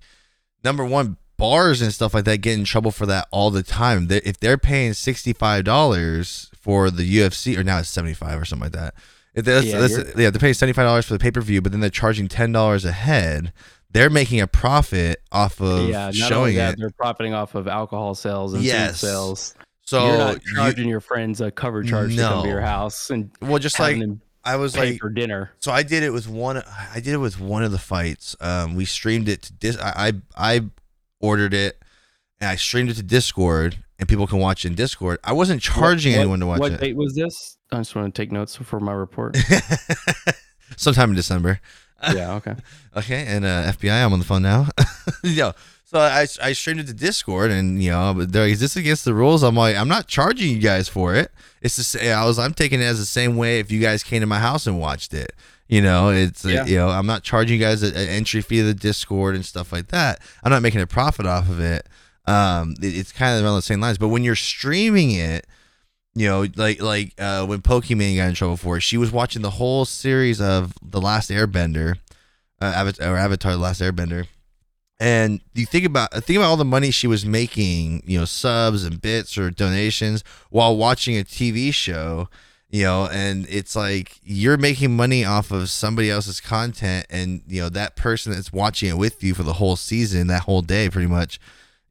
number one, bars and stuff like that get in trouble for that all the time. They, if they're paying sixty five dollars for the UFC, or now it's seventy five or something like that. If they, Yeah, you're- yeah, they're paying seventy five dollars for the pay per view, but then they're charging ten dollars a head. They're making a profit off of yeah, not only showing that, it. they're profiting off of alcohol sales and Yes. food sales. So You're not you- charging your friends a cover charge to come to your house and well, just like I was like, for dinner. So I did it with one. I did it with one of the fights. Um, we streamed it to dis. I, I I ordered it, and I streamed it to Discord, and people can watch in Discord. I wasn't charging What- anyone to watch What it. date was this? I just want to take notes for my report. Sometime in December. yeah, okay. Okay, and uh, FBI, I'm on the phone now. Yo, so I I streamed it to Discord, and you know, but they're like, is this against the rules? I'm like, I'm not charging you guys for it. It's the sa- I was I'm taking it as the same way if you guys came to my house and watched it. You know, it's uh, Yeah. you know, I'm not charging you guys an entry fee to the Discord and stuff like that. I'm not making a profit off of it. Um, it- it's kind of around the same lines. But when you're streaming it, you know, like like uh, when Pokimane got in trouble for it, she was watching the whole series of The Last Airbender, uh, Avatar, or Avatar: The Last Airbender, and you think about think about all the money she was making, you know, subs and bits or donations while watching a TV show, you know, and it's like you're making money off of somebody else's content, and you know that person that's watching it with you for the whole season, that whole day, pretty much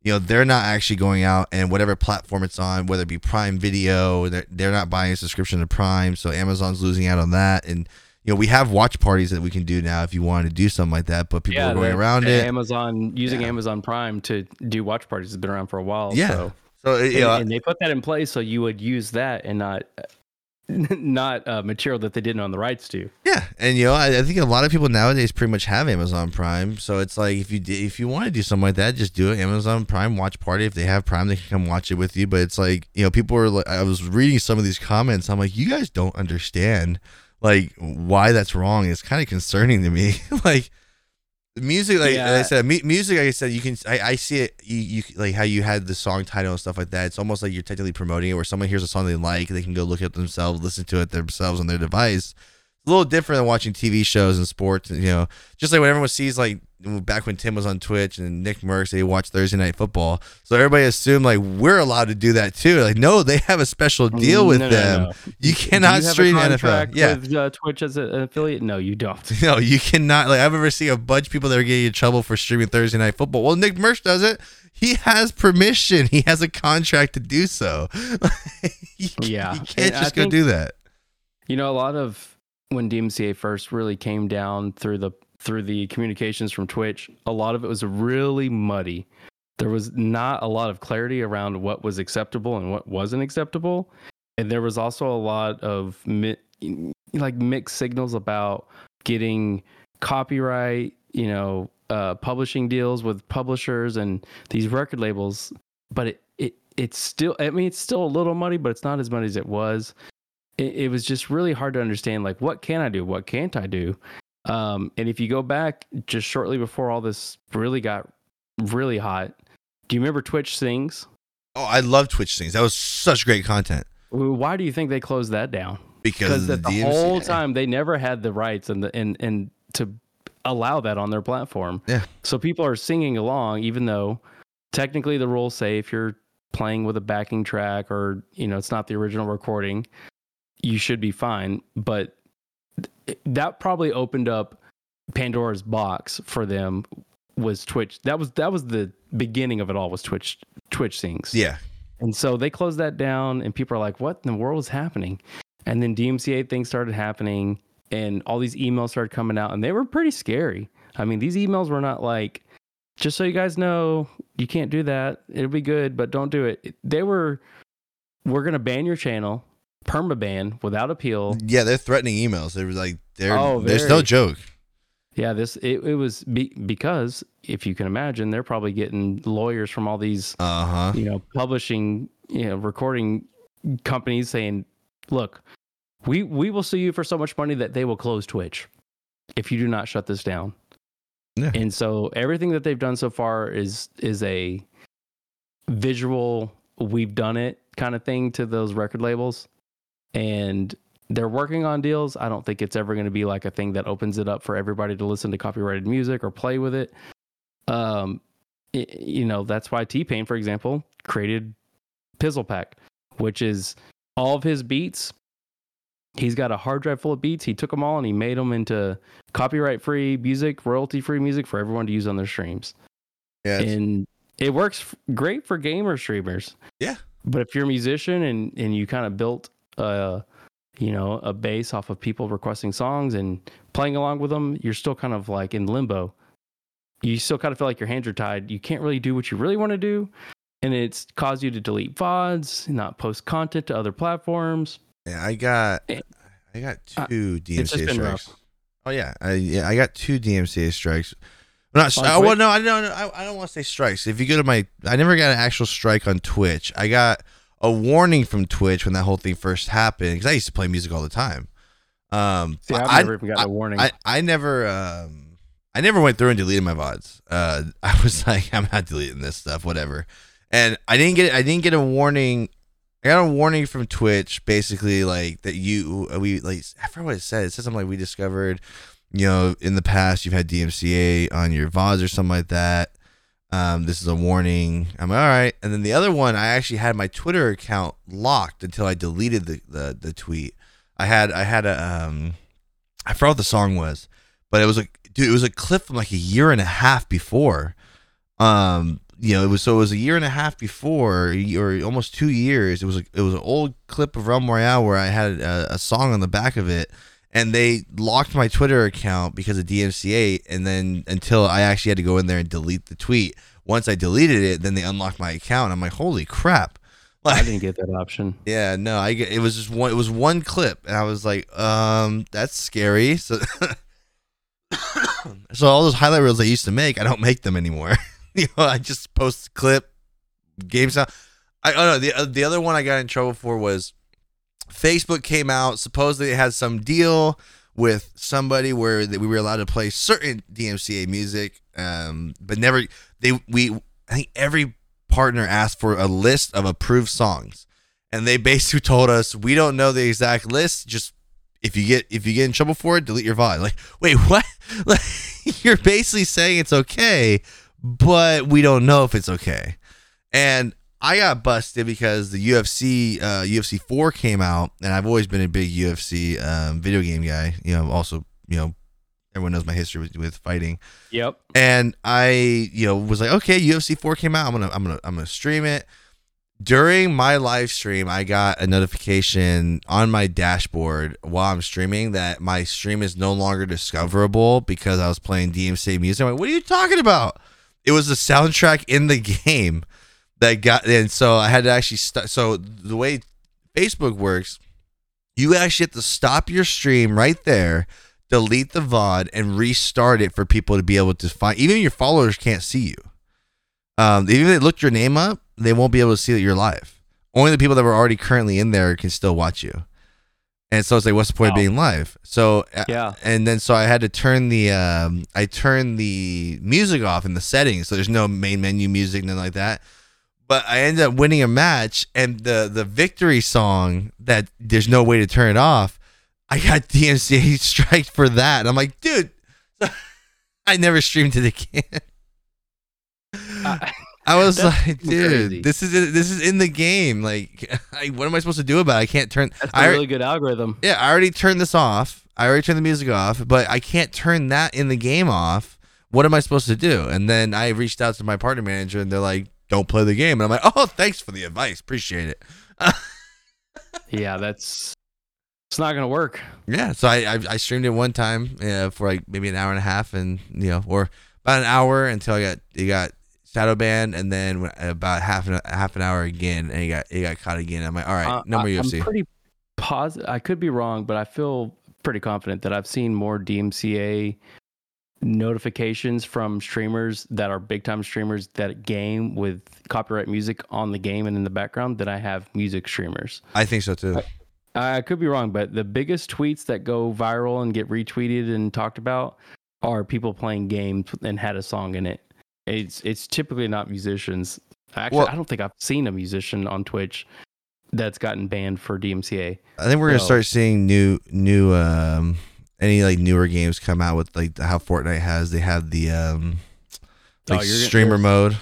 you know they're not actually going out and whatever platform it's on whether it be prime video they're, they're not buying a subscription to prime so amazon's losing out on that and you know we have watch parties that we can do now if you wanted to do something like that but people yeah, are going the- around the it Amazon using Yeah. Amazon Prime to do watch parties has been around for a while. Yeah. So. so you And, know, and they put that in place so you would use that and not not uh, material that they didn't own the rights to. yeah and you know I, I think a lot of people nowadays pretty much have amazon prime so it's like if you did, if you want to do something like that just do it amazon prime watch party if they have prime they can come watch it with you but it's like you know people are like i was reading some of these comments i'm like you guys don't understand like why that's wrong it's kind of concerning to me like music like, like i said mu- music like i said you can I, I see it you, you like how you had the song title and stuff like that. It's almost like you're technically promoting it where someone hears a song they like they can go look at themselves listen to it themselves on their device a little different than watching tv shows and sports you know just like when everyone sees like back when tim was on twitch and NICKMERCS they watch thursday night football so everybody assumed like we're allowed to do that too like no they have a special deal with No, no, them no. you cannot you stream nfl yeah with uh, Twitch as an affiliate? No, you don't. no, you cannot. Like I've ever seen a bunch of people that are getting in trouble for streaming Thursday night football. Well, NICKMERCS does it. He has permission. He has a contract to do so. you, Yeah. you can't And I just go think- do that. You know, a lot of when DMCA first really came down through the through the communications from Twitch, a lot of it was really muddy. There was not a lot of clarity around what was acceptable and what wasn't acceptable, and there was also a lot of mi- like mixed signals about getting copyright, you know, uh, publishing deals with publishers and these record labels. But it, it it's still, I mean, it's still a little muddy, but it's not as muddy as it was. It, it was just really hard to understand, like, what can I do? What can't I do? Um, and if you go back just shortly before all this really got really hot, do you remember Twitch Sings? Oh, I love Twitch Sings. That was such great content Why do you think they closed that down? because the, the, whole time they never had the rights and the and and to allow that on their platform. Yeah. So people are singing along, even though technically the rules say if you're playing with a backing track or you know it's not the original recording, you should be fine. But th- that probably opened up Pandora's box for them. Was Twitch that was that was the beginning of it all was Twitch Twitch Sings. Yeah, And so they closed that down, and people are like, what in the world is happening? And then DMCA things started happening, and all these emails started coming out, and they were pretty scary. I mean, these emails were not like, just so you guys know, you can't do that. It'll be good, but don't do it. They were, we're going to ban your channel, perma ban without appeal. yeah, they're threatening emails. They were like, they're Oh, there's no joke. Yeah, this, it, it was be, because if you can imagine, they're probably getting lawyers from all these Uh huh. you know, publishing, you know, recording companies saying, "Look, we we will sue you for so much money that they will close Twitch if you do not shut this down." Yeah. And so everything that they've done so far is is a visual we've done it kind of thing to those record labels and they're working on deals. I don't think it's ever going to be like a thing that opens it up for everybody to listen to copyrighted music or play with it. Um, i- you know, that's why T Pain, for example, created Pizzle Pack, which is all of his beats. He's got a hard drive full of beats. He took them all and he made them into copyright free music, royalty free music for everyone to use on their streams. Yeah, And it works great for gamer streamers. Yeah. But if you're a musician and, and you kind of built a, you know, a base off of people requesting songs and playing along with them, you're still kind of like in limbo. You still kind of feel like your hands are tied. You can't really do what you really want to do. And it's caused you to delete VODs, not post content to other platforms. yeah, I got Eh, I got uh, two just DMCA strikes. Oh yeah, I yeah I got two DMCA strikes. Not On oh, well, no, I don't. I, I don't want to say strikes. If you go to my, I never got an actual strike on Twitch. I got a warning from Twitch when that whole thing first happened because I used to play music all the time. Um, See, I've I, never even gotten a warning. I, I never um I never went through and deleted my VODs. Uh I was like, I'm not deleting this stuff, whatever. And I didn't get I didn't get a warning I got a warning from Twitch basically like that you we like I forgot what it said. It said something like we discovered, you know, in the past you've had DMCA on your VODs or something like that. Um, this is a warning. I'm all right. And then the other one, I actually had my Twitter account locked until I deleted the, the, the tweet. I had I had a um I forgot what the song was, but it was a dude. It was a clip from like a year and a half before. Um, you know, it was so it was a year and a half before, or almost two years. It was a, it was an old clip of Realm Royale where I had a, a song on the back of it, and they locked my Twitter account because of DMCA. And then until I actually had to go in there and delete the tweet. Once I deleted it, then they unlocked my account. I'm like, holy crap! I didn't get that option. Yeah, no, I get it was just one it was one clip and I was like, um, that's scary. So So all those highlight reels I used to make, I don't make them anymore. you know, I just post clip, game sound. I oh no, the uh, the other one I got in trouble for was Facebook came out supposedly it had some deal with somebody where we were allowed to play certain DMCA music, um, but never they we I think every partner asked for a list of approved songs, and they basically told us we don't know the exact list. Just if you get if you get in trouble for it, delete your VOD. Like, wait, what? Like, you're basically saying it's okay, but we don't know if it's okay. And I got busted because the UFC uh, UFC four came out, and I've always been a big UFC um, video game guy. You know, also you know everyone knows my history with, with fighting Yep. and I, you know, was like, okay, UFC four came out. I'm gonna, I'm gonna, I'm gonna stream it. during my live stream, I got a notification on my dashboard while I'm streaming that my stream is no longer discoverable because I was playing DMC music. I'm like, what are you talking about? It was the soundtrack in the game that got, and so I had to actually. St- so the way Facebook works, you actually have to stop your stream right there, delete the VOD, and restart it for people to be able to find. Even your followers can't see you. Um, even if they look your name up, they won't be able to see that you're live. Only the people that were already currently in there can still watch you. And so it's like, what's the point Wow. of being live? So Yeah. and then so I had to turn the um, I turned the music off in the settings, so there's no main menu music, nothing like that. But I ended up winning a match, and the the victory song that there's no way to turn it off. I got DMCA strike for that, and I'm like, dude, I never streamed it again. I- I was like, dude, crazy. this is this is in the game. Like, I, what am I supposed to do about it? I can't turn. That's I a alre- really good algorithm. yeah, I already turned this off. I already turned the music off, but I can't turn that in the game off. What am I supposed to do? And then I reached out to my partner manager, and they're like, "Don't play the game." And I'm like, "Oh, thanks for the advice. Appreciate it." Yeah, that's it's not gonna work. Yeah, so I I, I streamed it one time uh, for like maybe an hour and a half, and you know, or about an hour until I got it got shadow banned, and then about half an half an hour again, and it got it got caught again. I'm like, all right, Uh, no more I, UFC. I'm pretty positive. I could be wrong, but I feel pretty confident that I've seen more DMCA notifications from streamers that are big time streamers that game with copyright music on the game and in the background than I have music streamers. I think so too. I could be wrong, but the biggest tweets that go viral and get retweeted and talked about are people playing games and had a song in it. It's it's typically not musicians. Actually, Well- I don't think I've seen a musician on Twitch that's gotten banned for DMCA. I think we're gonna start seeing new new um any like newer games come out with like how Fortnite has. They have the um Oh, like gonna- streamer mode.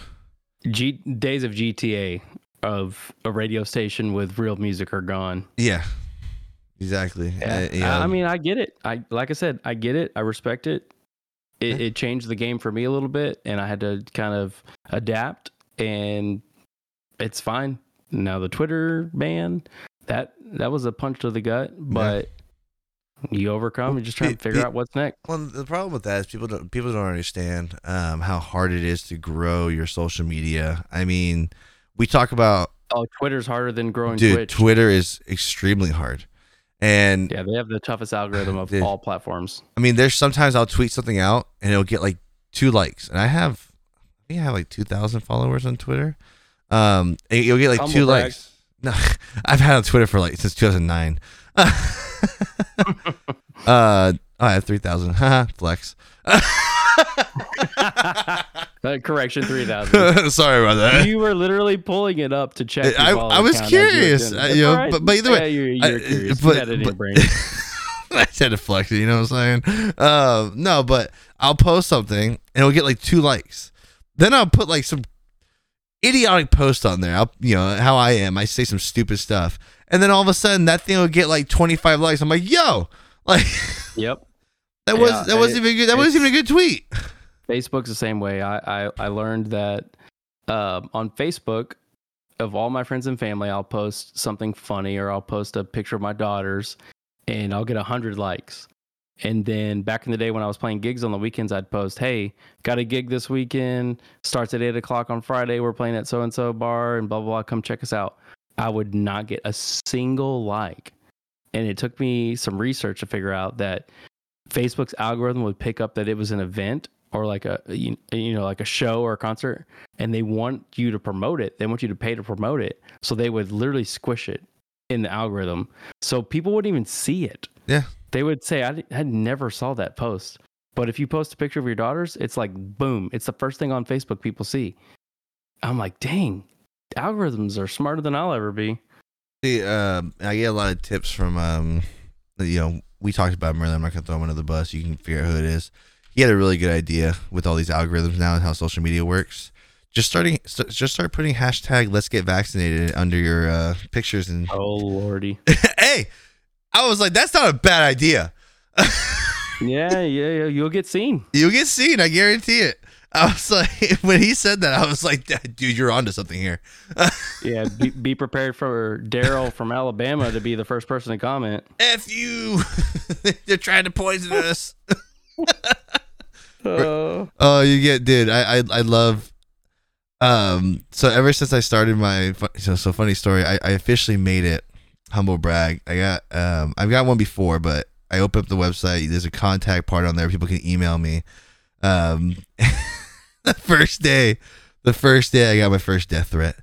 G days of GTA of a radio station with real music are gone. Yeah, exactly. Uh, you I, I mean, I get it. I like I said, I get it. I respect it. It, Yeah. it changed the game for me a little bit, and I had to kind of adapt, and it's fine. Now the Twitter ban that that was a punch to the gut, but you overcome and just try to figure out what's next. Well, the problem with that is people don't people don't understand um, how hard it is to grow your social media. I mean, we talk about Oh, Twitter's harder than growing dude, Twitch. Twitter is extremely hard, and yeah, they have the toughest algorithm of all platforms. I mean, there's sometimes I'll tweet something out and it'll get like two likes, and I have I think I have like two thousand followers on Twitter. Um, you'll get like Humble two brag. likes. No, I've had on Twitter for like since 2009. uh, I have three thousand. Flex. Uh, correction, three thousand. Sorry about that. you were literally pulling it up to check. I- I was curious, you know, all but- but either way, yeah, you're, I- you're curious. but- you had it in your brain. I had to flex it, you know what I'm saying? Uh, no, but I'll post something and it'll get like two likes. Then I'll put like some idiotic post on there. I'll, you know, how I am. I say some stupid stuff. And then all of a sudden that thing will get like 25 likes. I'm like, yo, like Yep. that was, Yeah, that wasn't even good. That wasn't even a good tweet. Facebook's the same way. I I, I learned that um, on Facebook, of all my friends and family, I'll post something funny or I'll post a picture of my daughters, and I'll get a hundred likes. And then back in the day when I was playing gigs on the weekends, I'd post, "Hey, got a gig this weekend. Starts at eight o'clock on Friday. We're playing at so and so bar, and blah blah blah. Come check us out." I would not get a single like, and it took me some research to figure out that Facebook's algorithm would pick up that it was an event or like a you, you know like a show or a concert and they want you to promote it they want you to pay to promote it so they would literally squish it in the algorithm so people wouldn't even see it Yeah. they would say i, I never saw that post but if you post a picture of your daughters it's like boom it's the first thing on facebook people see i'm like dang algorithms are smarter than i'll ever be See, um, I get a lot of tips from, um, you know, we talked about him earlier. I'm not going to throw him under the bus. You can figure out who it is. He had a really good idea with all these algorithms now and how social media works. Just starting, st- just start putting hashtag Let's Get Vaccinated under your uh, pictures and oh lordy hey, I was like, that's not a bad idea. yeah, yeah yeah you'll get seen You'll get seen, I guarantee it. I was like, when he said that, I was like, dude, you're onto something here. Yeah, be, be prepared for Daryl from Alabama to be the first person to comment. F you. They're trying to poison us. Uh, Oh, you get, dude. I, I, I love. Um. So ever since I started my, so so funny story. I, I officially made it. Humble brag. I got um. I've got one before, but I opened up the website. There's a contact part on there. People can email me. Um. the first day, the first day, I got my first death threat.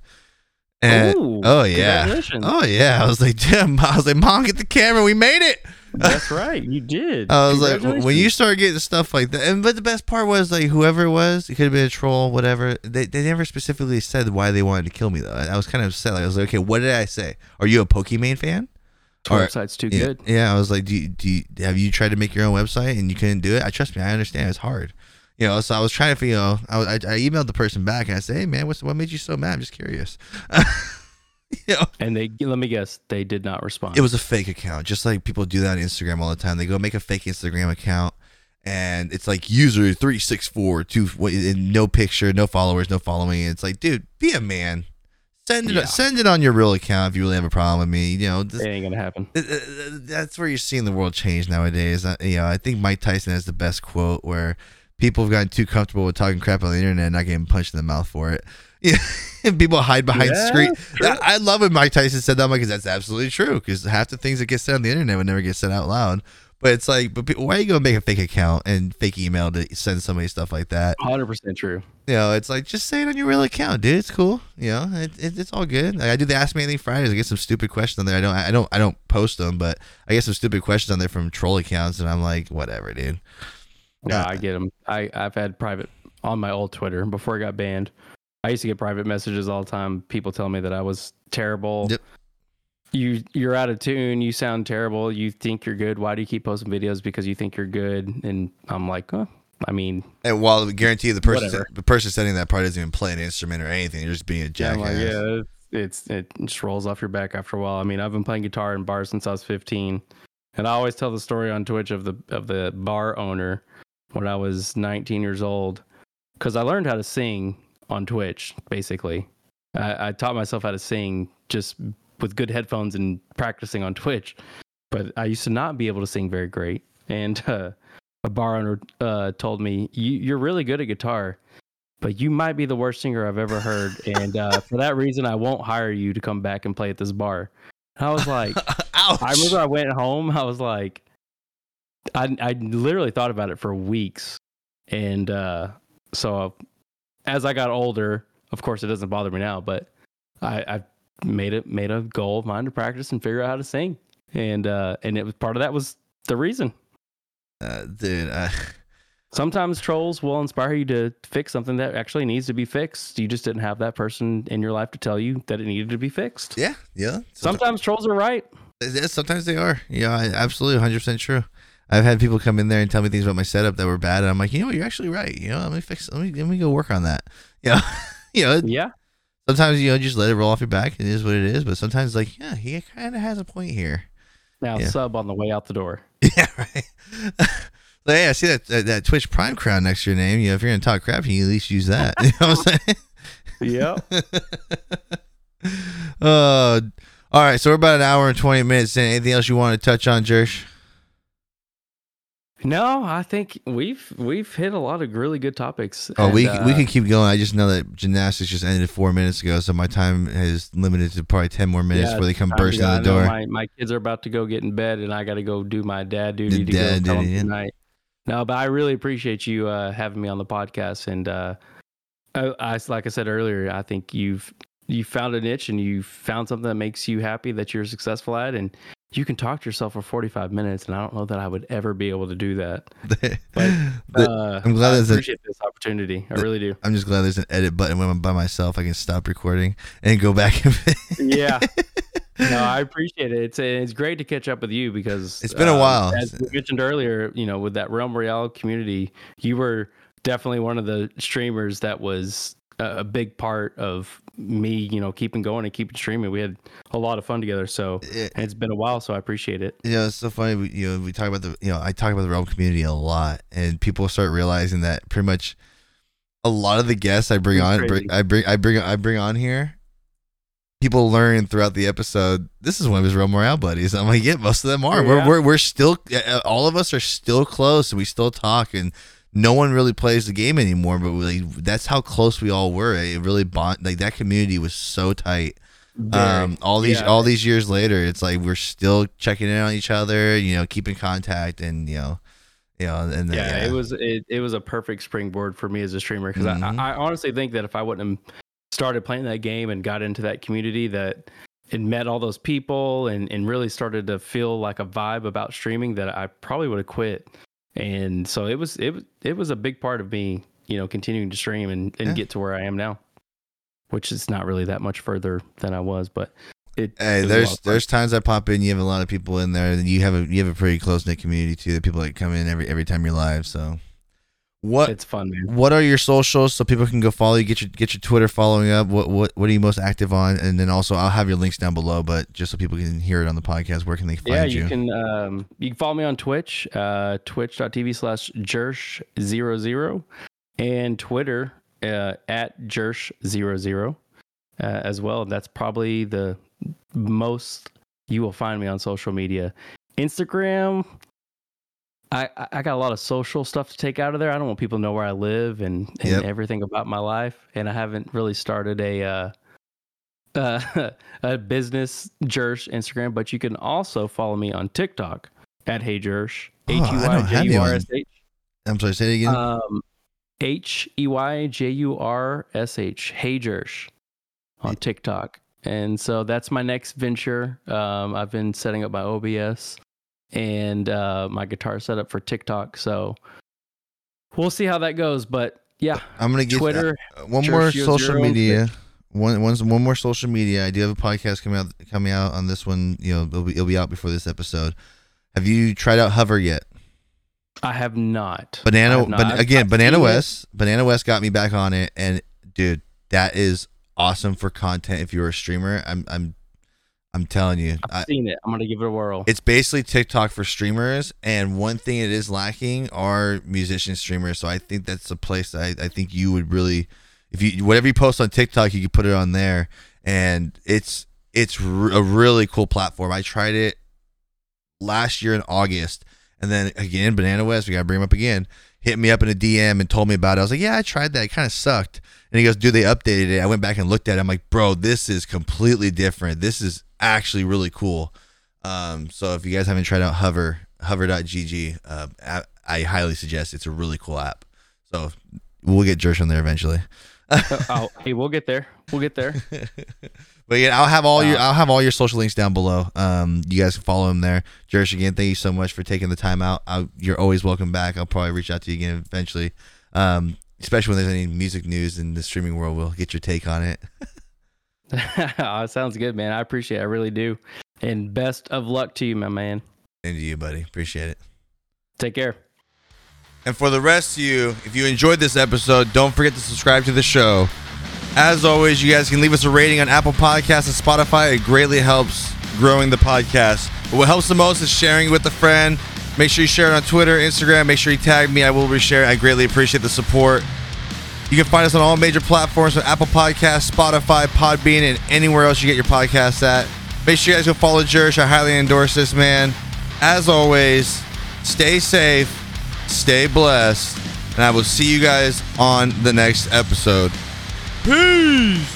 And ooh, oh yeah, oh yeah. I was like, Jim. I was like, Mom, get the camera. We made it. That's right, you did. I was like, when you start getting stuff like that, and but the best part was like whoever it was, it could have been a troll, whatever. They, they never specifically said why they wanted to kill me though. I was kind of upset. Like, I was like, okay, what did I say? Are you a Pokemon fan? Or- website's too Yeah, good. yeah. I was like, do you, do you, have you tried to make your own website and you couldn't do it? I trust me, I understand it's hard. You know, so I was trying to, you know, I, I, I emailed the person back and I said, hey man, what's what made you so mad? I'm just curious. you know, And they let me guess, they did not respond. it was a fake account, just like people do that on Instagram all the time. They go make a fake Instagram account, and it's like user three six four two, and no picture, no followers, no following. It's like, dude, be a man. Send it, Yeah. send it on your real account if you really have a problem with me. You know, this, it ain't gonna happen. that's where you're seeing the world change nowadays. You know, I think Mike Tyson has the best quote where people have gotten too comfortable with talking crap on the internet and not getting punched in the mouth for it. Yeah, and people hide behind Yeah, screen. true. I, love when Mike Tyson said that because that's absolutely true. Because half the things that get said on the internet would never get said out loud. But it's like, but people, why are you gonna make a fake account and fake email to send somebody stuff like that? Hundred percent true. You know, it's like just say it on your real account, dude. It's cool. You know, it, it, it's all good. Like, I do the Ask Me Anything Fridays. I get some stupid questions on there. I don't, I don't, I don't post them, but I get some stupid questions on there from troll accounts, and I'm like, whatever, dude. Yeah, Uh, I get them. I I've had private on my old Twitter before I got banned. I used to get private messages all the time. People tell me that I was terrible. Yep. You you're out of tune. You sound terrible. You think you're good. Why do you keep posting videos? Because you think you're good. And I'm like, huh? I mean, And while we guarantee the person, Whatever. the person sending that part doesn't even play an instrument or anything, you're just being a jackass. Like, yeah, it's it just rolls off your back after a while. I mean, I've been playing guitar in bars since I was 15, and I always tell the story on Twitch of the of the bar owner when I was 19 years old, because I learned how to sing on Twitch. Basically, I, I taught myself how to sing just with good headphones and practicing on Twitch. But I used to not be able to sing very great, and uh, a bar owner uh, told me, you, "You're really good at guitar." but you might be the worst singer I've ever heard. And uh, for that reason, I won't hire you to come back and play at this bar. And I was like, Ouch. I remember I went home. I was like, I, I literally thought about it for weeks. And uh, so as I got older, of course, it doesn't bother me now, but I, I made it made a goal of mine to practice and figure out how to sing. And uh, and it was part of that was the reason. uh, dude. Uh, Sometimes trolls will inspire you to fix something that actually needs to be fixed. You just didn't have that person in your life to tell you that it needed to be fixed. yeah, yeah. Sometimes trolls are right. Sometimes they are. Yeah, absolutely, hundred percent true. I've had people come in there and tell me things about my setup that were bad, and I'm like, you know what, you're actually right. You know, let me fix. Let me let me go work on that. Yeah, you know, Yeah. sometimes you know just let it roll off your back. It is what it is. But sometimes like, yeah, he kind of has a point here. Now Yeah. sub on the way out the door. Yeah, right. so, hey, I see that, that that Twitch Prime crown next to your name. You know, if you're gonna talk crap, you can at least use that. You know what I'm saying? Yep. uh, all right. So we're about an hour and twenty minutes in. Anything else you want to touch on, Jursh? No, I think we've we've hit a lot of really good topics. Oh, we And, we uh, can keep going. I just know that gymnastics just ended four minutes ago, so my time is limited to probably ten more minutes yeah, before they come bursting I the door. My, my kids are about to go get in bed, and I got to go do my dad duty to dad go duty, yeah. tonight. No, but I really appreciate you uh, having me on the podcast, and uh, I, I like I said earlier, I think you've you found a niche and you found something that makes you happy that you're successful at, and you can talk to yourself for 45 minutes, and I don't know that I would ever be able to do that. The- Uh, I'm glad I there's a- this opportunity. I really do. I'm just glad there's an edit button when I'm by myself. I can stop recording and go back. And yeah. No, I appreciate it. It's it's great to catch up with you because It's been a um, while. As we mentioned earlier, you know, with that Realm Royale community, you were definitely one of the streamers that was a big part of me, you know, keeping going and keeping streaming. We had a lot of fun together. So It- it's been a while, so I appreciate it. you know, it's so funny. We, you know, we talk about the, you know, I talk about the realm community a lot, and people start realizing that pretty much a lot of the guests I bring on, bring, I bring, I bring, I bring on here. people learn throughout the episode. This is one of his Realm Royale buddies. I'm like, yeah, most of them are. Oh, We're, we're we're still all of us are still close, and we still talk, and no one really plays the game anymore. But we, like, that's how close we all were. It really bond like that community was so tight. Um, all these Yeah. all these years later, it's like we're still checking in on each other. You know, keeping contact, and you know, you know, and then, yeah, it was it, it was a perfect springboard for me as a streamer because Mhm. I, I honestly think that if I wouldn't have started playing that game and got into that community that and met all those people and, and really started to feel like a vibe about streaming that I probably would have quit. And so it was it was it was a big part of me, you know, continuing to stream and, and Yeah. get to where I am now. Which is not really that much further than I was, but it Hey, it was a lot there's there's times I pop in. You have a lot of people in there, and you have a you have a pretty close knit community too. The people that come in every every time you're live. So, what it's fun, man. what are your socials so people can go follow you? Get your get your Twitter following up. What what what are you most active on? And then also I'll have your links down below. But just so people can hear it on the podcast, where can they find yeah, you? you can um, you can follow me on Twitch, uh, twitch.tv slash Jursh00 and Twitter uh, at Jursh00 uh, as well. That's probably the most you will find me on social media. Instagram, I, I- got a lot of social stuff to take out of there. I don't want people to know where I live and, and Yep. everything about my life. And I haven't really started a uh, uh, a business Jursh Instagram, but you can also follow me on TikTok at Hey Jursh. Oh, H E Y J U R S H. I'm sorry. Say it again. Um, H E Y J U R S H. Hey Jursh on TikTok. And so that's my next venture. Um, I've been setting up my OBS and uh, my guitar setup for TikTok. So we'll see how that goes. But yeah, I'm gonna get Twitter. uh, one more social 00 media. One, one, one more social media. I do have a podcast coming out coming out on this one. You know, it'll be, it'll be out before this episode. Have you tried out Hover yet? I have not. Banana, have not. but again, I've Banana seen it. West, Banana West got me back on it, and dude, that is awesome for content. If you're a streamer, I'm, I'm, I'm telling you, I've I, seen it. I'm gonna give it a whirl. it's basically TikTok for streamers. And one thing it is lacking are musician streamers. So I think that's a place I, I think you would really, if you whatever you post on TikTok, you could put it on there, and it's it's a really cool platform. I tried it last year in August, and then again, Banana West, we gotta bring him up again. Hit me up in a DM and told me about it. I was like, yeah, I tried that. It kind of sucked. And he goes, dude, they updated it. I went back and looked at it. I'm like, bro, this is completely different. This is actually really cool. Um, so if you guys haven't tried out Hover, hover.gg, uh, I, I highly suggest it's a really cool app. So we'll get Jursh on there eventually. oh, hey, we'll get there. We'll get there. But yeah, I'll have all your Uh, I'll have all your social links down below. Um, you guys can follow him there. Jursh, again, thank you so much for taking the time out. I, you're always welcome back. I'll probably reach out to you again eventually. Um, especially when there's any music news in the streaming world, we'll get your take on it. oh, sounds good, man. I appreciate it. I really do. And best of luck to you, my man. And to you, buddy. Appreciate it. Take care. And for the rest of you, if you enjoyed this episode, don't forget to subscribe to the show. As always, you guys can leave us a rating on Apple Podcasts and Spotify. It greatly helps growing the podcast. But what helps the most is sharing it with a friend. Make sure you share it on Twitter, Instagram. Make sure you tag me. I will reshare. I greatly appreciate the support. You can find us on all major platforms on Apple Podcasts, Spotify, Podbean, and anywhere else you get your podcasts at. Make sure you guys go follow Jursh. I highly endorse this man. As always, stay safe, stay blessed, and I will see you guys on the next episode. Peace!